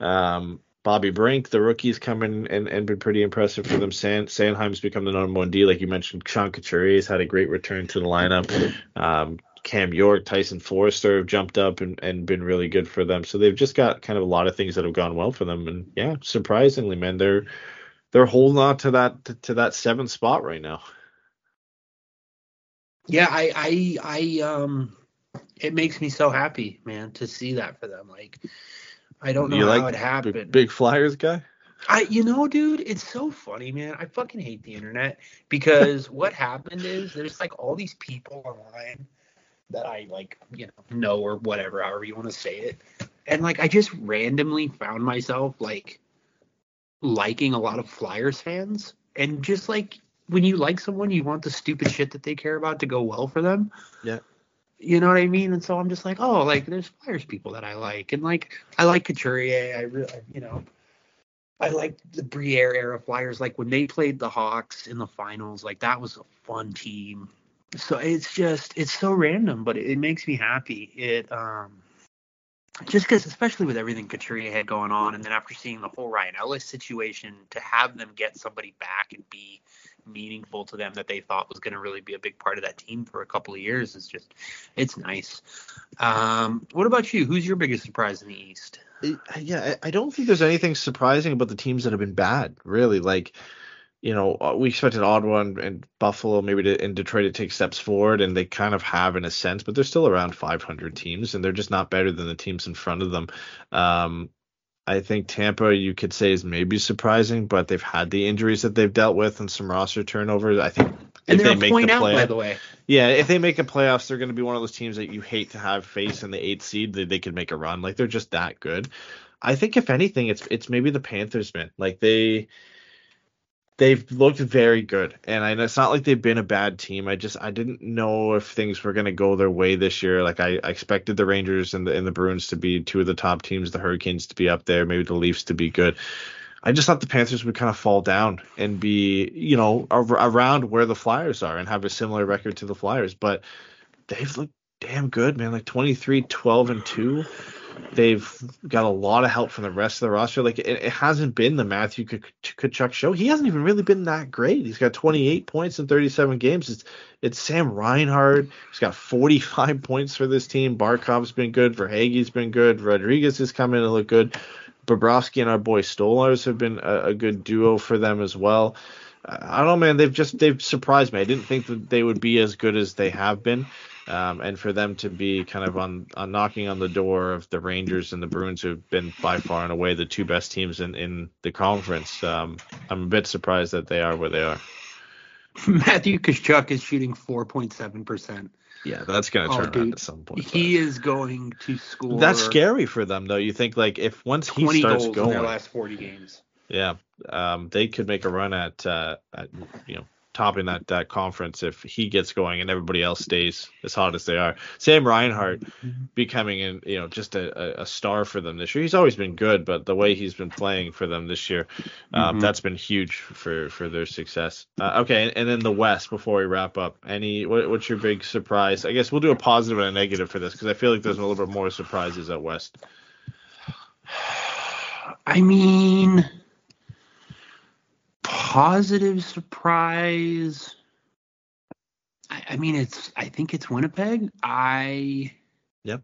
Um, Bobby Brink, the rookie's coming and, and been pretty impressive for them. San, Sanheim's become the number one D, like you mentioned. Sean Couturier's had a great return to the lineup. Um, Cam York, Tyson Foerster have jumped up and, and been really good for them. So they've just got kind of a lot of things that have gone well for them. And yeah, surprisingly, man, they're they're holding on to that to, to that seventh spot right now. Yeah, I, I, I, um, it makes me so happy, man, to see that for them. Like, I don't know You how like it happened. Big, big Flyers guy. I, you know, dude, it's so funny, man. I fucking hate the internet because what happened is there's like all these people online that I like, you know, know or whatever, however you want to say it, and like I just randomly found myself like liking a lot of Flyers fans, and just like when you like someone, you want the stupid shit that they care about to go well for them. Yeah. You know what I mean? And so I'm just like, oh, like there's Flyers people that I like, and like I like Couturier. I really, you know, I like the Briere era Flyers. Like when they played the Hawks in the finals, like that was a fun team. So it's just it's so random, but it, it makes me happy. It um just because, especially with everything Couturier had going on, and then after seeing the whole Ryan Ellis situation, to have them get somebody back and be meaningful to them that they thought was going to really be a big part of that team for a couple of years is just it's nice. Um, what about you? Who's your biggest surprise in the East? Yeah, I don't think there's anything surprising about the teams that have been bad, really. Like, you know, uh, we expected Ottawa and, and Buffalo, maybe to, in Detroit, to take steps forward, and they kind of have in a sense, but they're still around 500 teams, and they're just not better than the teams in front of them. Um, I think Tampa, you could say, is maybe surprising, but they've had the injuries that they've dealt with and some roster turnover. I think And if they make the out, by the way. yeah, if they make a playoffs, they're going to be one of those teams that you hate to have face in the eighth seed. That they could make a run. Like they're just that good. I think if anything, it's it's maybe the Panthers, man. Like they they've looked very good, and I, it's not like they've been a bad team. I just I didn't know if things were going to go their way this year. Like I, I expected the Rangers and the and the Bruins to be two of the top teams, the Hurricanes to be up there, maybe the Leafs to be good. I just thought the Panthers would kind of fall down and be, you know, ar- around where the Flyers are and have a similar record to the Flyers. But they've looked damn good, man. Like 23, 12, and 2. They've got a lot of help from the rest of the roster. Like, it, it hasn't been the Matthew Kach- Tkachuk show. He hasn't even really been that great. He's got 28 points in 37 games. It's, it's Sam Reinhart. He's got 45 points for this team. Barkov's been good. Verhaeghe's been good. Rodriguez has come in and looked good. Bobrovsky and our boy Stolarz have been a, a good duo for them as well. I don't know, man. They've just they've surprised me. I didn't think that they would be as good as they have been, um, and for them to be kind of on, on knocking on the door of the Rangers and the Bruins, who've been by far and away the two best teams in in the conference. Um, I'm a bit surprised that they are where they are. Matthew Tkachuk is shooting 4.7 percent. Yeah, that's gonna Oh, turn around at some point. He is going to score. That's scary for them, though. You think like if once he 20 starts goals in their last 40 games. Yeah, um, they could make a run at, uh, at you know topping that that conference if he gets going and everybody else stays as hot as they are. Sam Reinhart becoming an you know just a, a, star for them this year. He's always been good, but the way he's been playing for them this year, um, Mhm. that's been huge for for their success. Uh, okay, and, and then the West before we wrap up. Any what, what's your big surprise? I guess we'll do a positive and a negative for this because I feel like there's a little bit more surprises at West. I mean, positive surprise. I, I mean, it's. I think it's Winnipeg. I. Yep.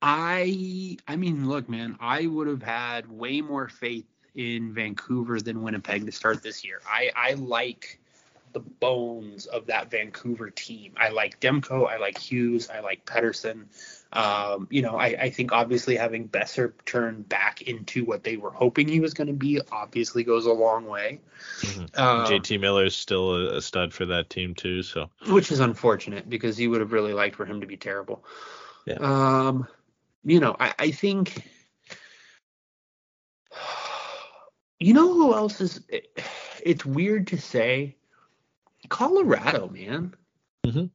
I. I mean, look, man. I would have had way more faith in Vancouver than Winnipeg to start this year. I. I like the bones of that Vancouver team. I like Demko. I like Hughes. I like Pettersson. Um, you know, I, I think obviously having Boeser turn back into what they were hoping he was going to be obviously goes a long way. Mhm. Um, JT Miller's still a, a stud for that team too. So which is unfortunate because you would have really liked for him to be terrible. Yeah. Um, you know, I, I think. You know who else is? it's weird to say, Colorado, man. Mhm.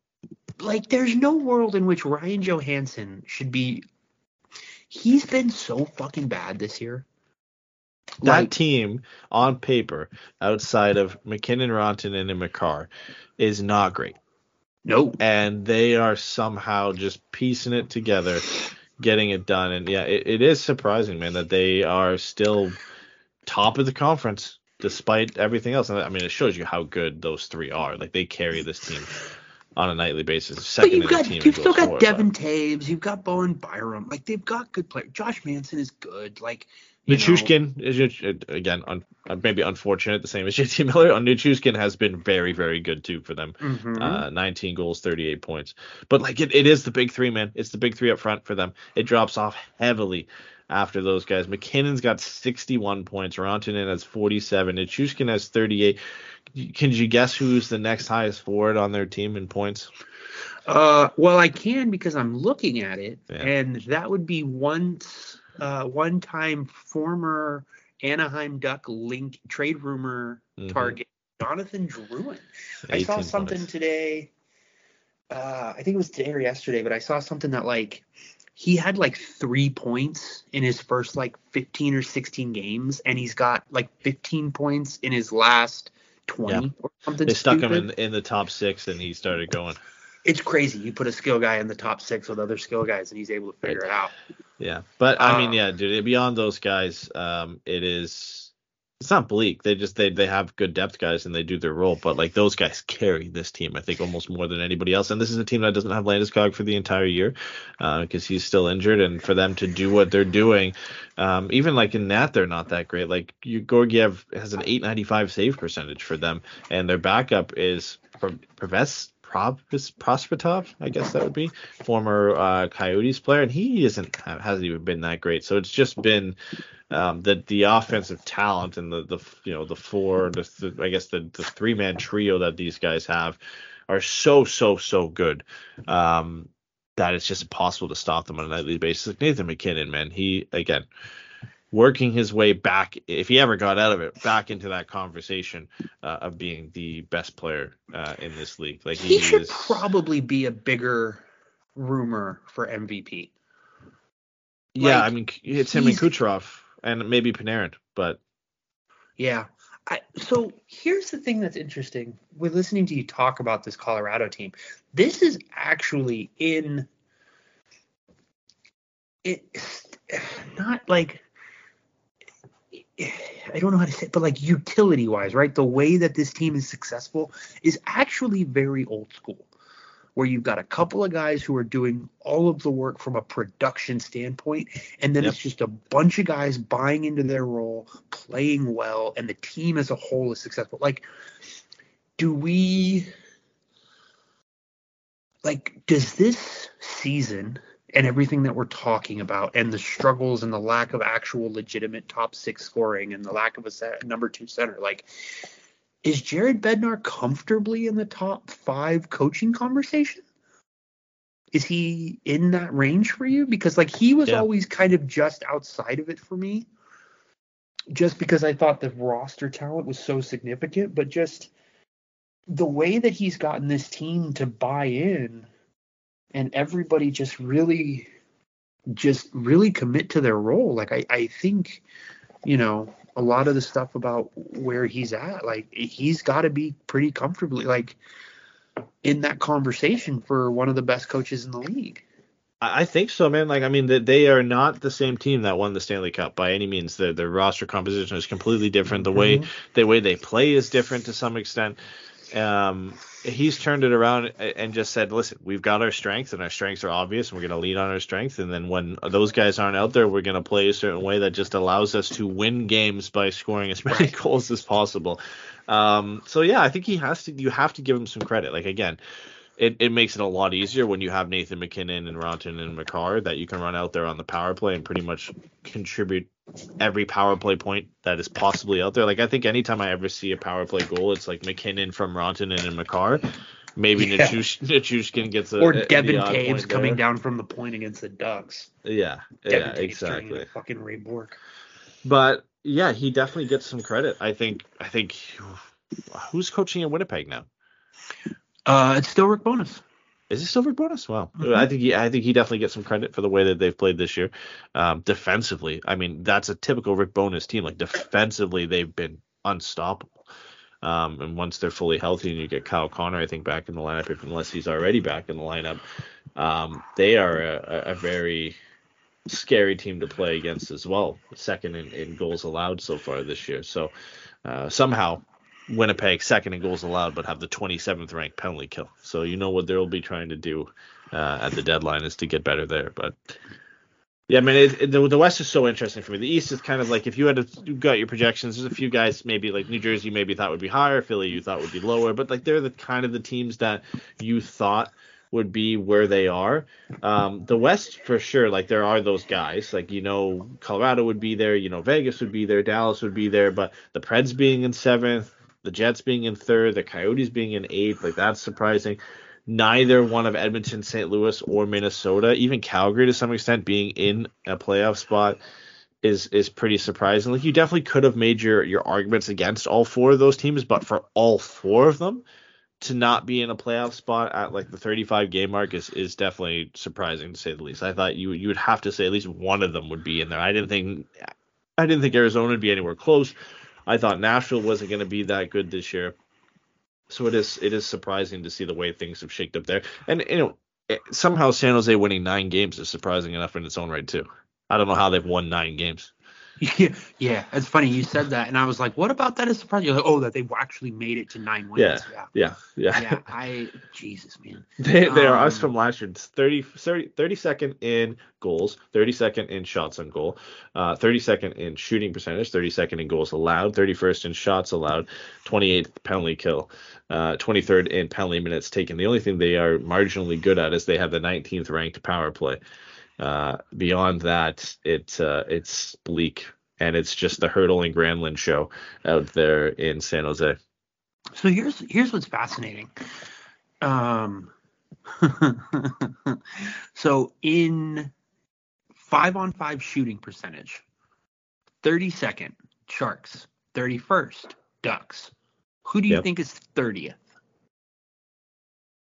Like, there's no world in which Ryan Johansen should be. He's been so fucking bad this year. That Like, team on paper, outside of MacKinnon, Rantanen, and Makar, is not great. no, and they are somehow just piecing it together, getting it done. And yeah, it, it is surprising, man, that they are still top of the conference despite everything else. And I mean, it shows you how good those three are. Like they carry this team on a nightly basis. but you've got you've still got Devon Toews, you've got Bowen Byram. Like they've got good players. Josh Manson is good. Like know, Nichushkin is again un, uh, maybe unfortunate, the same as JT Miller. On Nichushkin has been very, very good too for them. mhm. Uh, 19 goals, 38 points. But like it, it is the big three, man. It's the big three up front for them. It drops off heavily after those guys. MacKinnon's got 61 points. Rantanen has 47. Nichushkin has 38. Can you guess who's the next highest forward on their team in points? Uh, well, I can because I'm looking at it, Yeah. and that would be once, uh, one-time former Anaheim Duck link trade rumor Mhm. target Jonathan Drouin. I saw something points. today. Uh, I think it was today or yesterday, but I saw something that like he had like three points in his first like 15 or 16 games, and he's got like 15 points in his last 20 or something. They stuck stupid. him in in the top six, and he started going. It's crazy. You put a skill guy in the top six with other skill guys, and he's able to figure it out. Yeah, but I mean, Uh, yeah, dude. Beyond those guys, um, it is. It's not bleak. They just they they have good depth guys and they do their role. But like those guys carry this team, I think almost more than anybody else. And this is a team that doesn't have Landeskog for the entire year because he's still injured. And for them to do what they're doing, um, even like in that, they're not that great. Like you, Georgiev has an 895 save percentage for them, and their backup is Pro- Prosvetov, I guess that would be former uh, Coyotes player, and he isn't hasn't even been that great. So it's just been um, the the offensive talent and the the you know the four the, the I guess the the three man trio that these guys have are so so so good um, that it's just impossible to stop them on a nightly basis. Like Nathan MacKinnon, man, he again working his way back if he ever got out of it back into that conversation uh, of being the best player uh, in this league. Like He he, should is, probably be a bigger rumor for MVP. yeah. like, I mean, it's him and Kucherov and maybe Panarin, but Yeah. I, so here's the thing that's interesting We're listening to you talk about this Colorado team. This is actually in it not like I don't know how to say it, but like utility wise, right? The way that this team is successful is actually very old school. Where you've got a couple of guys who are doing all of the work from a production standpoint, and then Yep. it's just a bunch of guys buying into their role, playing well, and the team as a whole is successful. Like, do we like does this season and everything that we're talking about and the struggles and the lack of actual legitimate top six scoring and the lack of a set, number two center. Like is jared bednar comfortably in the top five coaching conversation? Is he in that range for you? Because like he was Yeah. always kind of just outside of it for me just because i thought the roster talent was so significant but just the way that he's gotten this team to buy in and everybody just really just really commit to their role like i i think you know a lot of the stuff about where he's at like he's got to be pretty comfortably like in that conversation for one of the best coaches in the league I think so, man. Like, I mean, they, they are not the same team that won the Stanley Cup by any means. Their their roster composition is completely different. The way the way they play is different to some extent. Um, he's turned it around and just said, "Listen, we've got our strengths, and our strengths are obvious, and we're going to lean on our strengths. And then when those guys aren't out there, we're going to play a certain way that just allows us to win games by scoring as many goals as possible." Um, so yeah, I think he has to. You have to give him some credit. Like again, it, it makes it a lot easier when you have Nathan MacKinnon and Ronton and Makar that you can run out there on the power play and pretty much contribute every power play point that is possibly out there. Like I think anytime I ever see a power play goal, it's like MacKinnon from Ronton and Makar. Maybe Yeah. Nichush, Nichushkin gets a or a- Devon Toews coming there. down from the point against the Ducks. Yeah, Devon yeah, Toews exactly. fucking Ray Bourque. But yeah, he definitely gets some credit. I think. I think. Who's coaching in Winnipeg now? Uh, it's still Rick Bowness. Is it still Rick Bowness? Wow. Mhm. I think he, I think he definitely gets some credit for the way that they've played this year. Um, defensively, I mean, that's a typical Rick Bowness team. Like defensively, they've been unstoppable. Um, and once they're fully healthy and you get Kyle Connor, I think back in the lineup, if unless he's already back in the lineup, um, they are a, a- a very scary team to play against as well. Second in, in goals allowed so far this year. So uh, somehow Winnipeg second in goals allowed, but have the 27th ranked penalty kill. So you know what they'll be trying to do uh, at the deadline is to get better there. But yeah, I mean, it, it- the, the West is so interesting for me. The East is kind of like if you had to, you got your projections. There's a few guys maybe like New Jersey maybe thought would be higher, Philly you thought would be lower, but like they're the kind of the teams that you thought would be where they are. Um, the West for sure, like there are those guys, like you know Colorado would be there, you know Vegas would be there, Dallas would be there, but the Preds being in seventh, the Jets being in third, the Coyotes being in eighth, like that's surprising. Neither one of Edmonton, St. Louis, or Minnesota, even Calgary to some extent, being in a playoff spot is is pretty surprising. Like you definitely could have made your your arguments against all four of those teams, but for all four of them to not be in a playoff spot at like the 35 game mark is is definitely surprising to say the least. I thought you you would have to say at least one of them would be in there. I didn't think I didn't think Arizona would be anywhere close. I thought Nashville wasn't going to be that good this year. So it is it is surprising to see the way things have shaked up there. And you know eh, somehow San Jose winning nine games is surprising enough in its own right too. I don't know how they've won nine games. Yeah, yeah, it's funny you said that, and I was like, "What about that is surprising?" You're like, "Oh, that they actually made it to nine wins." Yeah. yeah, Yeah, yeah. yeah. I, Jesus, man. They, they are us Um, from last year. It's 30, 30, 32nd in goals, 32nd in shots on goal, uh, 32nd in shooting percentage, 32nd in goals allowed, 31st in shots allowed, 28th penalty kill, uh, 23rd in penalty minutes taken. The only thing they are marginally good at is they have the 19th ranked power play. Uh, beyond that, it uh, it's bleak, and it's just the hurdling Granlund show out there in San Jose. So here's here's what's fascinating. Um, so in five on five shooting percentage, 32nd Sharks, 31st Ducks. Who do you Yep. think is 30th?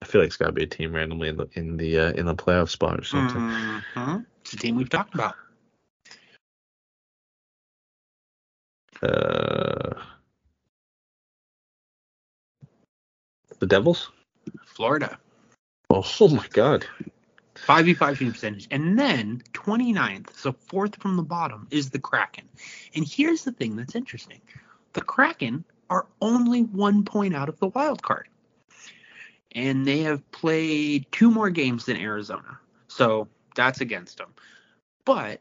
I feel like it's got to be a team randomly in the in the uh, in the playoff spot or something. Mhm. It's a team we've talked about. Uh, the Devils. Florida. Oh, oh my God. 5v5 shooting percentage. And then 29th, so fourth from the bottom, is the Kraken. And here's the thing that's interesting the Kraken are only one point out of the wild card. And they have played two more games than Arizona. So that's against them. But,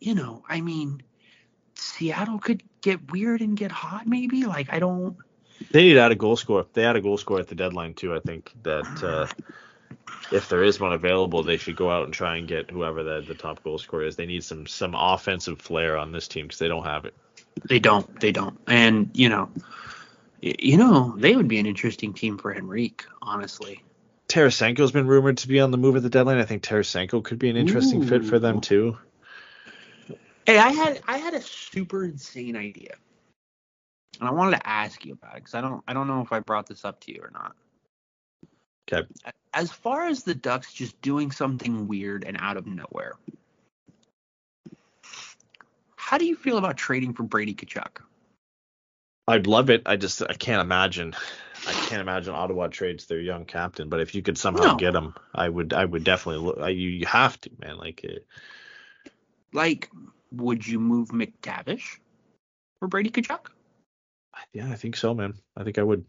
you know, I mean, Seattle could get weird and get hot, maybe. Like, I don't. They need to add a goal score. They had a goal score at the deadline too. I think that uh, if there is one available, they should go out and try and get whoever the the top goal scorer is. They need some some offensive flair on this team because they don't have it. They don't. They don't. And you know, you know, they would be an interesting team for Henrique, honestly. Tarasenko's been rumored to be on the move at the deadline. I think Tarasenko could be an interesting fit for them too. Hey, I had I had a super insane idea, and I wanted to ask you about it because I don't I don't know if I brought this up to you or not. Okay. As far as the Ducks just doing something weird and out of nowhere, how do you feel about trading for Brady Tkachuk? I'd love it. I just I can't imagine. I can't imagine Ottawa trades their young captain. But if you could somehow No. get him, I would. I would definitely look. I, you you have to, man. Like uh, Like, would you move McTavish for Brady Tkachuk? yeah, I think so, man. I think I would.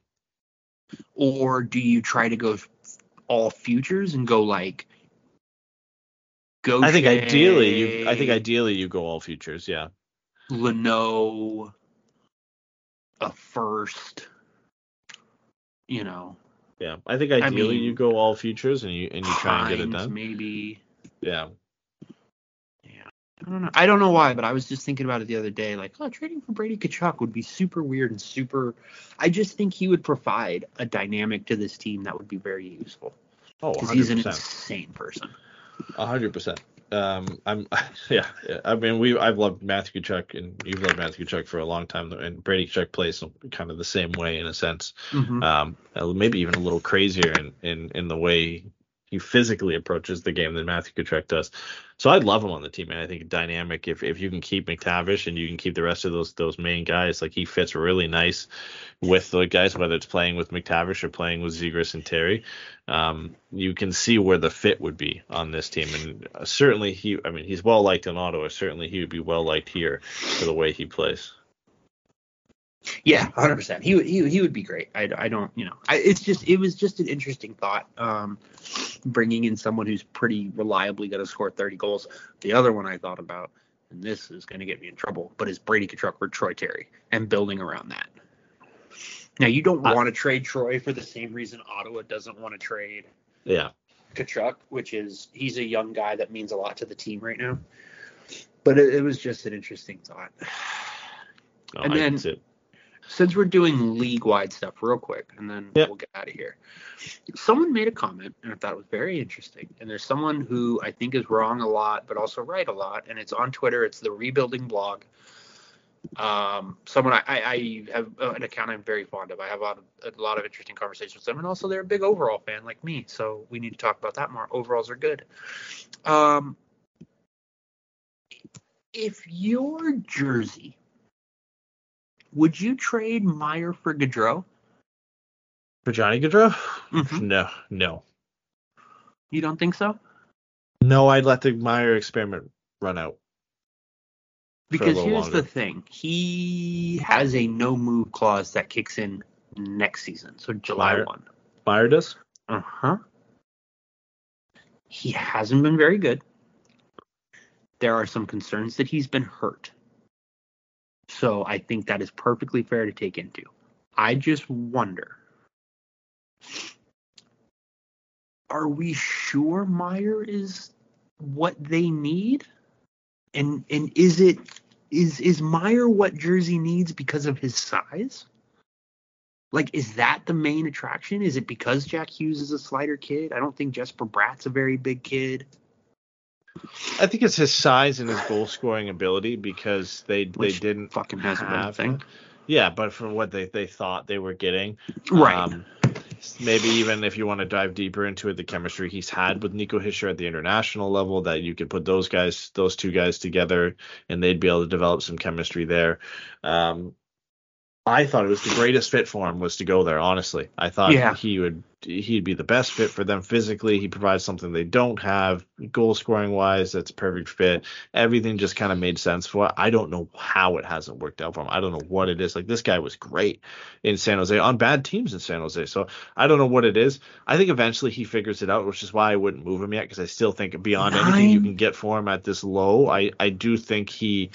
or do you try to go all futures and go like go I think ideally you. I think ideally you go all futures. Yeah. Leno a first you know Yeah. I think ideally mean, you go all futures and you and you try and get it done. maybe Yeah. I don't know I don't know why but I was just thinking about it the other day like oh trading for Brady Tkachuk would be super weird and super I just think he would provide a dynamic to this team that would be very useful Oh, because he's an 100%. insane person A hundred percent. Um, I'm yeah, yeah. I mean, we I've loved Matthew Tkachuk, and you've loved Matthew Tkachuk for a long time, and Brady Tkachuk plays kind of the same way in a sense. Mhm. Um, maybe even a little crazier in in in the way he physically approaches the game than Matthew Kutrek does. So I'd love him on the team, and I think dynamic. If if you can keep McTavish and you can keep the rest of those those main guys, like he fits really nice with the guys, whether it's playing with McTavish or playing with Zegras and Terry. Um, you can see where the fit would be on this team, and uh, certainly he. I mean, he's well liked in Ottawa. Certainly he would be well liked here for the way he plays. Yeah, hundred percent. He would he, he would be great. I, I don't you know I, it's just it was just an interesting thought. Um, bringing in someone who's pretty reliably going to score thirty goals. The other one I thought about, and this is going to get me in trouble, but is Brady Tkachuk or Troy Terry and building around that. Now you don't want to trade Troy for the same reason Ottawa doesn't want to trade Yeah, Tkachuk, which is he's a young guy that means a lot to the team right now. But it, it was just an interesting thought. no, And I then- can see it. Since we're doing league wide stuff real quick and then Yep. we'll get out of here. Someone made a comment and I thought it was very interesting. And there's someone who I think is wrong a lot, but also right a lot. And it's on Twitter. It's the rebuilding blog. Um, someone I, I, I have an account I'm very fond of. I have a lot of, a lot of interesting conversations with them. And also they're a big overall fan like me. So we need to talk about that more. Overalls are good. Um, if your jersey would you trade Meier for Gaudreau? For Johnny Gaudreau? Mhm. No, no. You don't think so? No, I'd let the Meier experiment run out. Because here's longer. the thing: he has a no move clause that kicks in next season, so July Meier? one. Meier does? Uh huh. He hasn't been very good. There are some concerns that he's been hurt. So I think that is perfectly fair to take into. I just wonder are we sure Meier is what they need? And and is it is is Meier what Jersey needs because of his size? Like, is that the main attraction? Is it because Jack Hughes is a slider kid? I don't think Jesper Bratt's a very big kid. I think it's his size and his goal scoring ability because they they didn't fucking has a have thing. Yeah, but for what they, they thought they were getting. Right. Um, maybe even if you want to dive deeper into it, the chemistry he's had with Nico Hischier at the international level, that you could put those guys, those two guys together, and they'd be able to develop some chemistry there. Um, I thought it was the greatest fit for him was to go there. Honestly, I thought Yeah. he would he'd be the best fit for them physically. He provides something they don't have, goal scoring wise. That's a perfect fit. Everything just kind of made sense for. it. I don't know how it hasn't worked out for him. I don't know what it is. Like this guy was great in San Jose on bad teams in San Jose. So I don't know what it is. I think eventually he figures it out, which is why I wouldn't move him yet because I still think beyond anything you can get for him at this low, I I do think he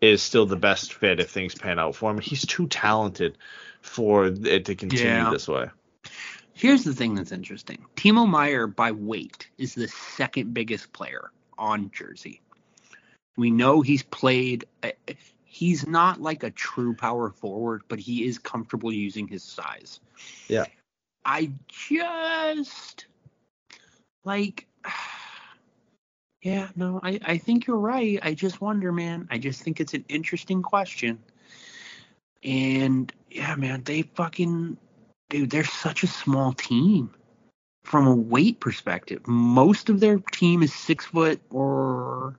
is still the best fit if things pan out for him. He's too talented for it to continue Yeah. this way. Here's the thing that's interesting. Timo Meier, by weight, is the second biggest player on Jersey. We know he's played. uh, He's not like a true power forward, but he is comfortable using his size. Yeah. I just like. Yeah, no, I, I think you're right. I just wonder, man. I just think it's an interesting question. And yeah, man, they fucking dude, they're such a small team from a weight perspective. Most of their team is six foot or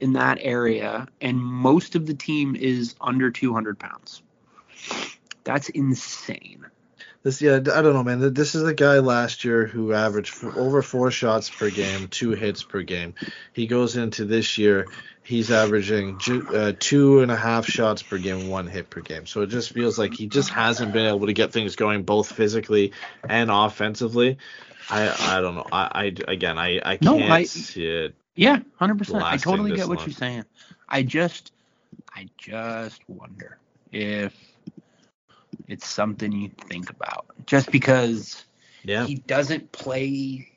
in that area, and most of the team is under 200 pounds. That's insane. This yeah, I don't know, man. This is the guy last year who averaged over four shots per game, two hits per game. He goes into this year, he's averaging ju- uh, two and a half shots per game, one hit per game. So it just feels like he just hasn't been able to get things going both physically and offensively. I I don't know. I, I again I I can't I- see it. Yeah, 100%. I totally get what long. you're saying. I just I just wonder if it's something you think about. Just because Yeah. he doesn't play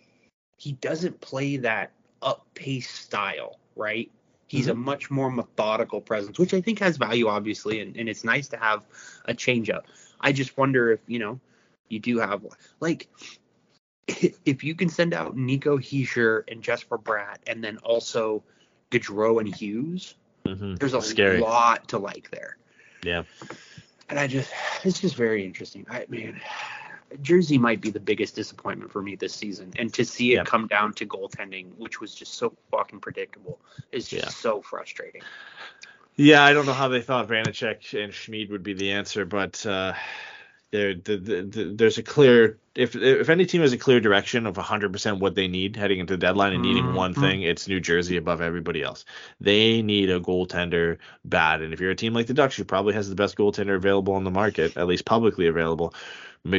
he doesn't play that up pace style, right? He's a much more methodical presence, which I think has value obviously and, and it's nice to have a change up. I just wonder if, you know, you do have like if you can send out Nico Hischier and Jesper Bratt, and then also Gaudreau and Hughes, Mhm. there's a Scary. lot to like there. Yeah. And I just, it's just very interesting. I man, Jersey might be the biggest disappointment for me this season, and to see it Yeah. come down to goaltending, which was just so fucking predictable, is just Yeah. so frustrating. Yeah, I don't know how they thought Vanecek and Schmid would be the answer, but uh, there, the, the, the, there's a clear if if any team has a clear direction of 100% what they need heading into the deadline and needing one thing, it's New Jersey above everybody else. They need a goaltender bad, and if you're a team like the Ducks, who probably has the best goaltender available on the market, at least publicly available,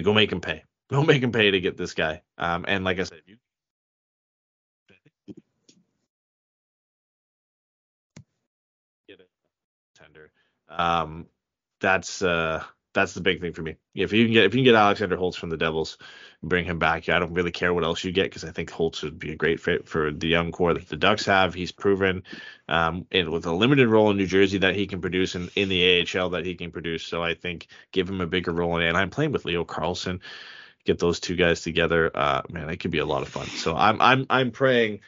go make him pay. Go make him pay to get this guy. Um, and like I said, you get a tender. Um, that's uh, that's the big thing for me. If you can get if you can get Alexander Holtz from the Devils, bring him back. I don't really care what else you get because I think Holtz would be a great fit for the young core that the Ducks have. He's proven, um, and with a limited role in New Jersey that he can produce, and in the AHL that he can produce. So I think give him a bigger role. And I'm playing with Leo Carlsson. Get those two guys together, uh, man, it could be a lot of fun. So I'm I'm I'm praying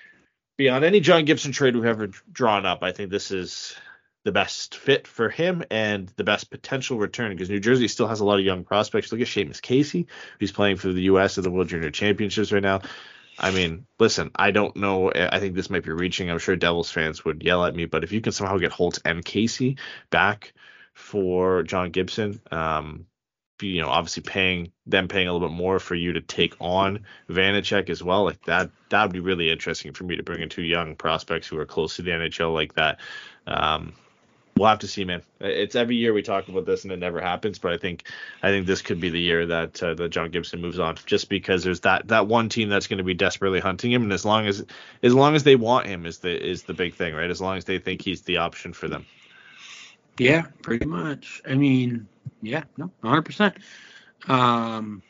beyond any John Gibson trade we've ever drawn up. I think this is the best fit for him and the best potential return because New Jersey still has a lot of young prospects. Look at Seamus Casey, who's playing for the U.S. at the World Junior Championships right now. I mean, listen, I don't know. I think this might be reaching. I'm sure Devils fans would yell at me, but if you can somehow get Holtz and Casey back for John Gibson, um, you know, obviously paying them paying a little bit more for you to take on Vanecek as well, like that, that would be really interesting for me to bring in two young prospects who are close to the NHL like that. Um, we'll have to see, man. It's every year we talk about this and it never happens, but I think I think this could be the year that uh, that John Gibson moves on, just because there's that that one team that's going to be desperately hunting him, and as long as as long as they want him is the is the big thing, right? As long as they think he's the option for them. Yeah, pretty much. I mean, yeah, no, 100%. Um,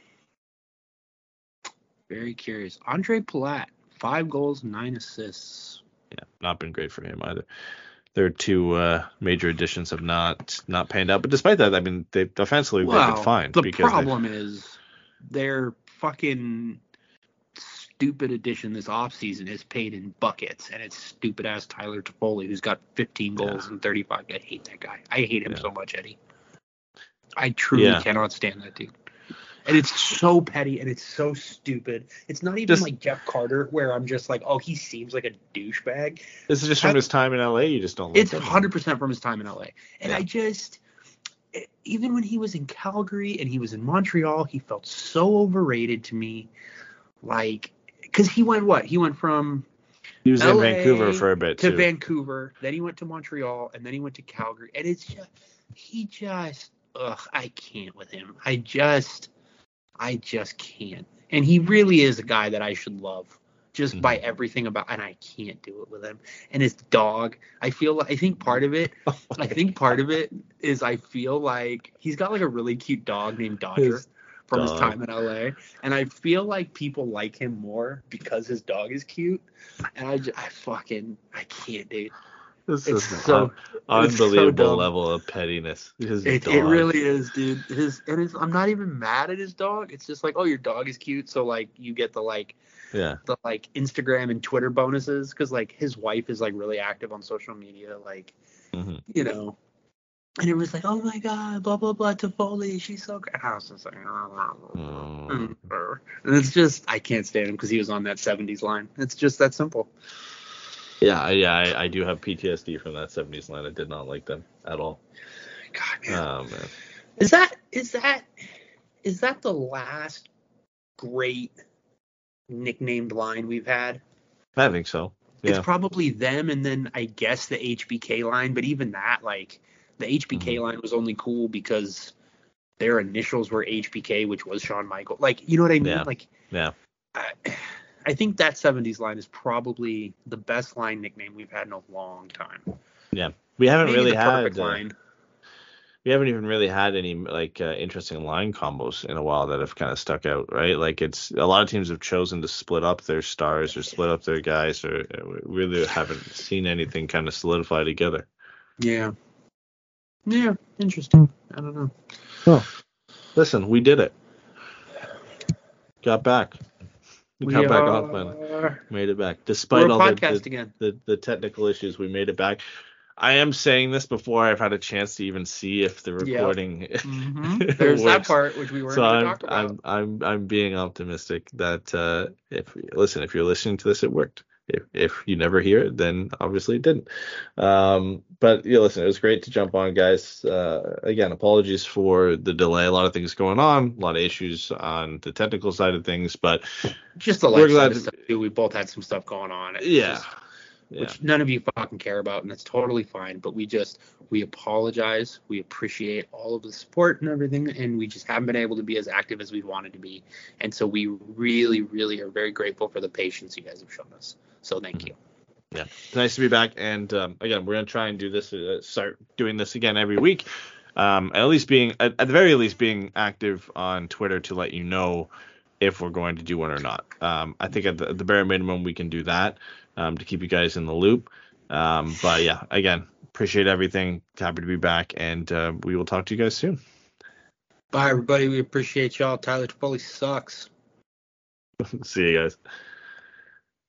very curious. Andre Palat, five goals, nine assists. Yeah, not been great for him either. Their two uh, major additions have not not panned out, but despite that, I mean, they offensively they've been fine. the problem is their fucking stupid addition this offseason is paid in buckets, and it's stupid ass Tyler Toffoli who's got 15 goals and 35. I hate that guy. I hate him Yeah. so much, Eddie. I truly Yeah. cannot stand that dude. And it's so petty and it's so stupid. It's not even Just- like Jeff Carter, where I'm just like, oh, he seems like a douchebag. This is just from I- his time in LA. You just don't. Like It's 100% from his time in LA. And Yeah. I just, even when he was in Calgary and he was in Montreal, he felt so overrated to me. Like, because he went what? He went from He was in Vancouver for a bit to too. Vancouver, then he went to Montreal, and then he went to Calgary. And it's just, he just, ugh, I can't with him. I just, I just can't. And he really is a guy that I should love just by mm-hmm. everything about, and I can't do it with him. And his dog, I feel, like I think part of it, I think part of it is I feel like he's got like a really cute dog named Dodger His from his time in LA, and I feel like people like him more because his dog is cute. And I, ju- I fucking, I can't, dude. This It's is so, an it's so unbelievable level of pettiness. His It, dog. it really is, dude. His and it's, I'm not even mad at his dog. It's just like, oh, your dog is cute, so like you get the like Yeah. the like Instagram and Twitter bonuses because like his wife is like really active on social media, like Mhm. you know. And it was like, oh my god, blah blah blah, Toffoli, she's so great. I was just like, Mm. and it's just I can't stand him because he was on that '70s line. It's just that simple. Yeah, I- yeah, I, I do have PTSD from that '70s line. I did not like them at all. God, man. Oh man. Is that is that is that the last great nicknamed line we've had? I think so. Yeah. It's probably them and then I guess the HBK line, but even that like the HBK Mhm. line was only cool because their initials were HBK, which was Shawn Michael. Like, you know what I mean? Yeah. Like Yeah. I, I think that 70s line is probably the best line nickname we've had in a long time. Yeah. We haven't Maybe really the had perfect uh, line. we haven't even really had any like uh, interesting line combos in a while that have kind of stuck out, right? Like it's a lot of teams have chosen to split up their stars or split up their guys, or uh, we really haven't seen anything kind of solidify together. Yeah. Yeah, interesting. I don't know. Listen, we did it. Got back. We got back man. are- Made it back despite all the, the, the the technical issues. We made it back. I am saying this before I've had a chance to even see if the Yeah. recording. Mhm. There's that part which we weren't so going I'm, to talk about. I'm I'm I'm being optimistic that uh, if listen, if you're listening to this, it worked. If if you never hear it, then obviously it didn't. Um, but yeah, listen, it was great to jump on, guys. Uh, again, apologies for the delay. A lot of things going on, a lot of issues on the technical side of things, but just the we're glad of to- stuff. We both had some stuff going on. It's yeah, just- yeah. which none of you fucking care about, and that's totally fine. But we just we apologize. We appreciate all of the support and everything, and we just haven't been able to be as active as we wanted to be. And so we really, really are very grateful for the patience you guys have shown us. So thank you. It's nice to be back. And um, again, we're gonna try and do this, uh, start doing this again every week. Um, at least being, at, at the very least, being active on Twitter to let you know if we're going to do one or not. Um, I think at the, at the bare minimum we can do that um, to keep you guys in the loop. Um, but yeah, again, appreciate everything. Happy to be back, and uh, we will talk to you guys soon. Bye, everybody. We appreciate y'all. Tyler Toffoli sucks. See you guys.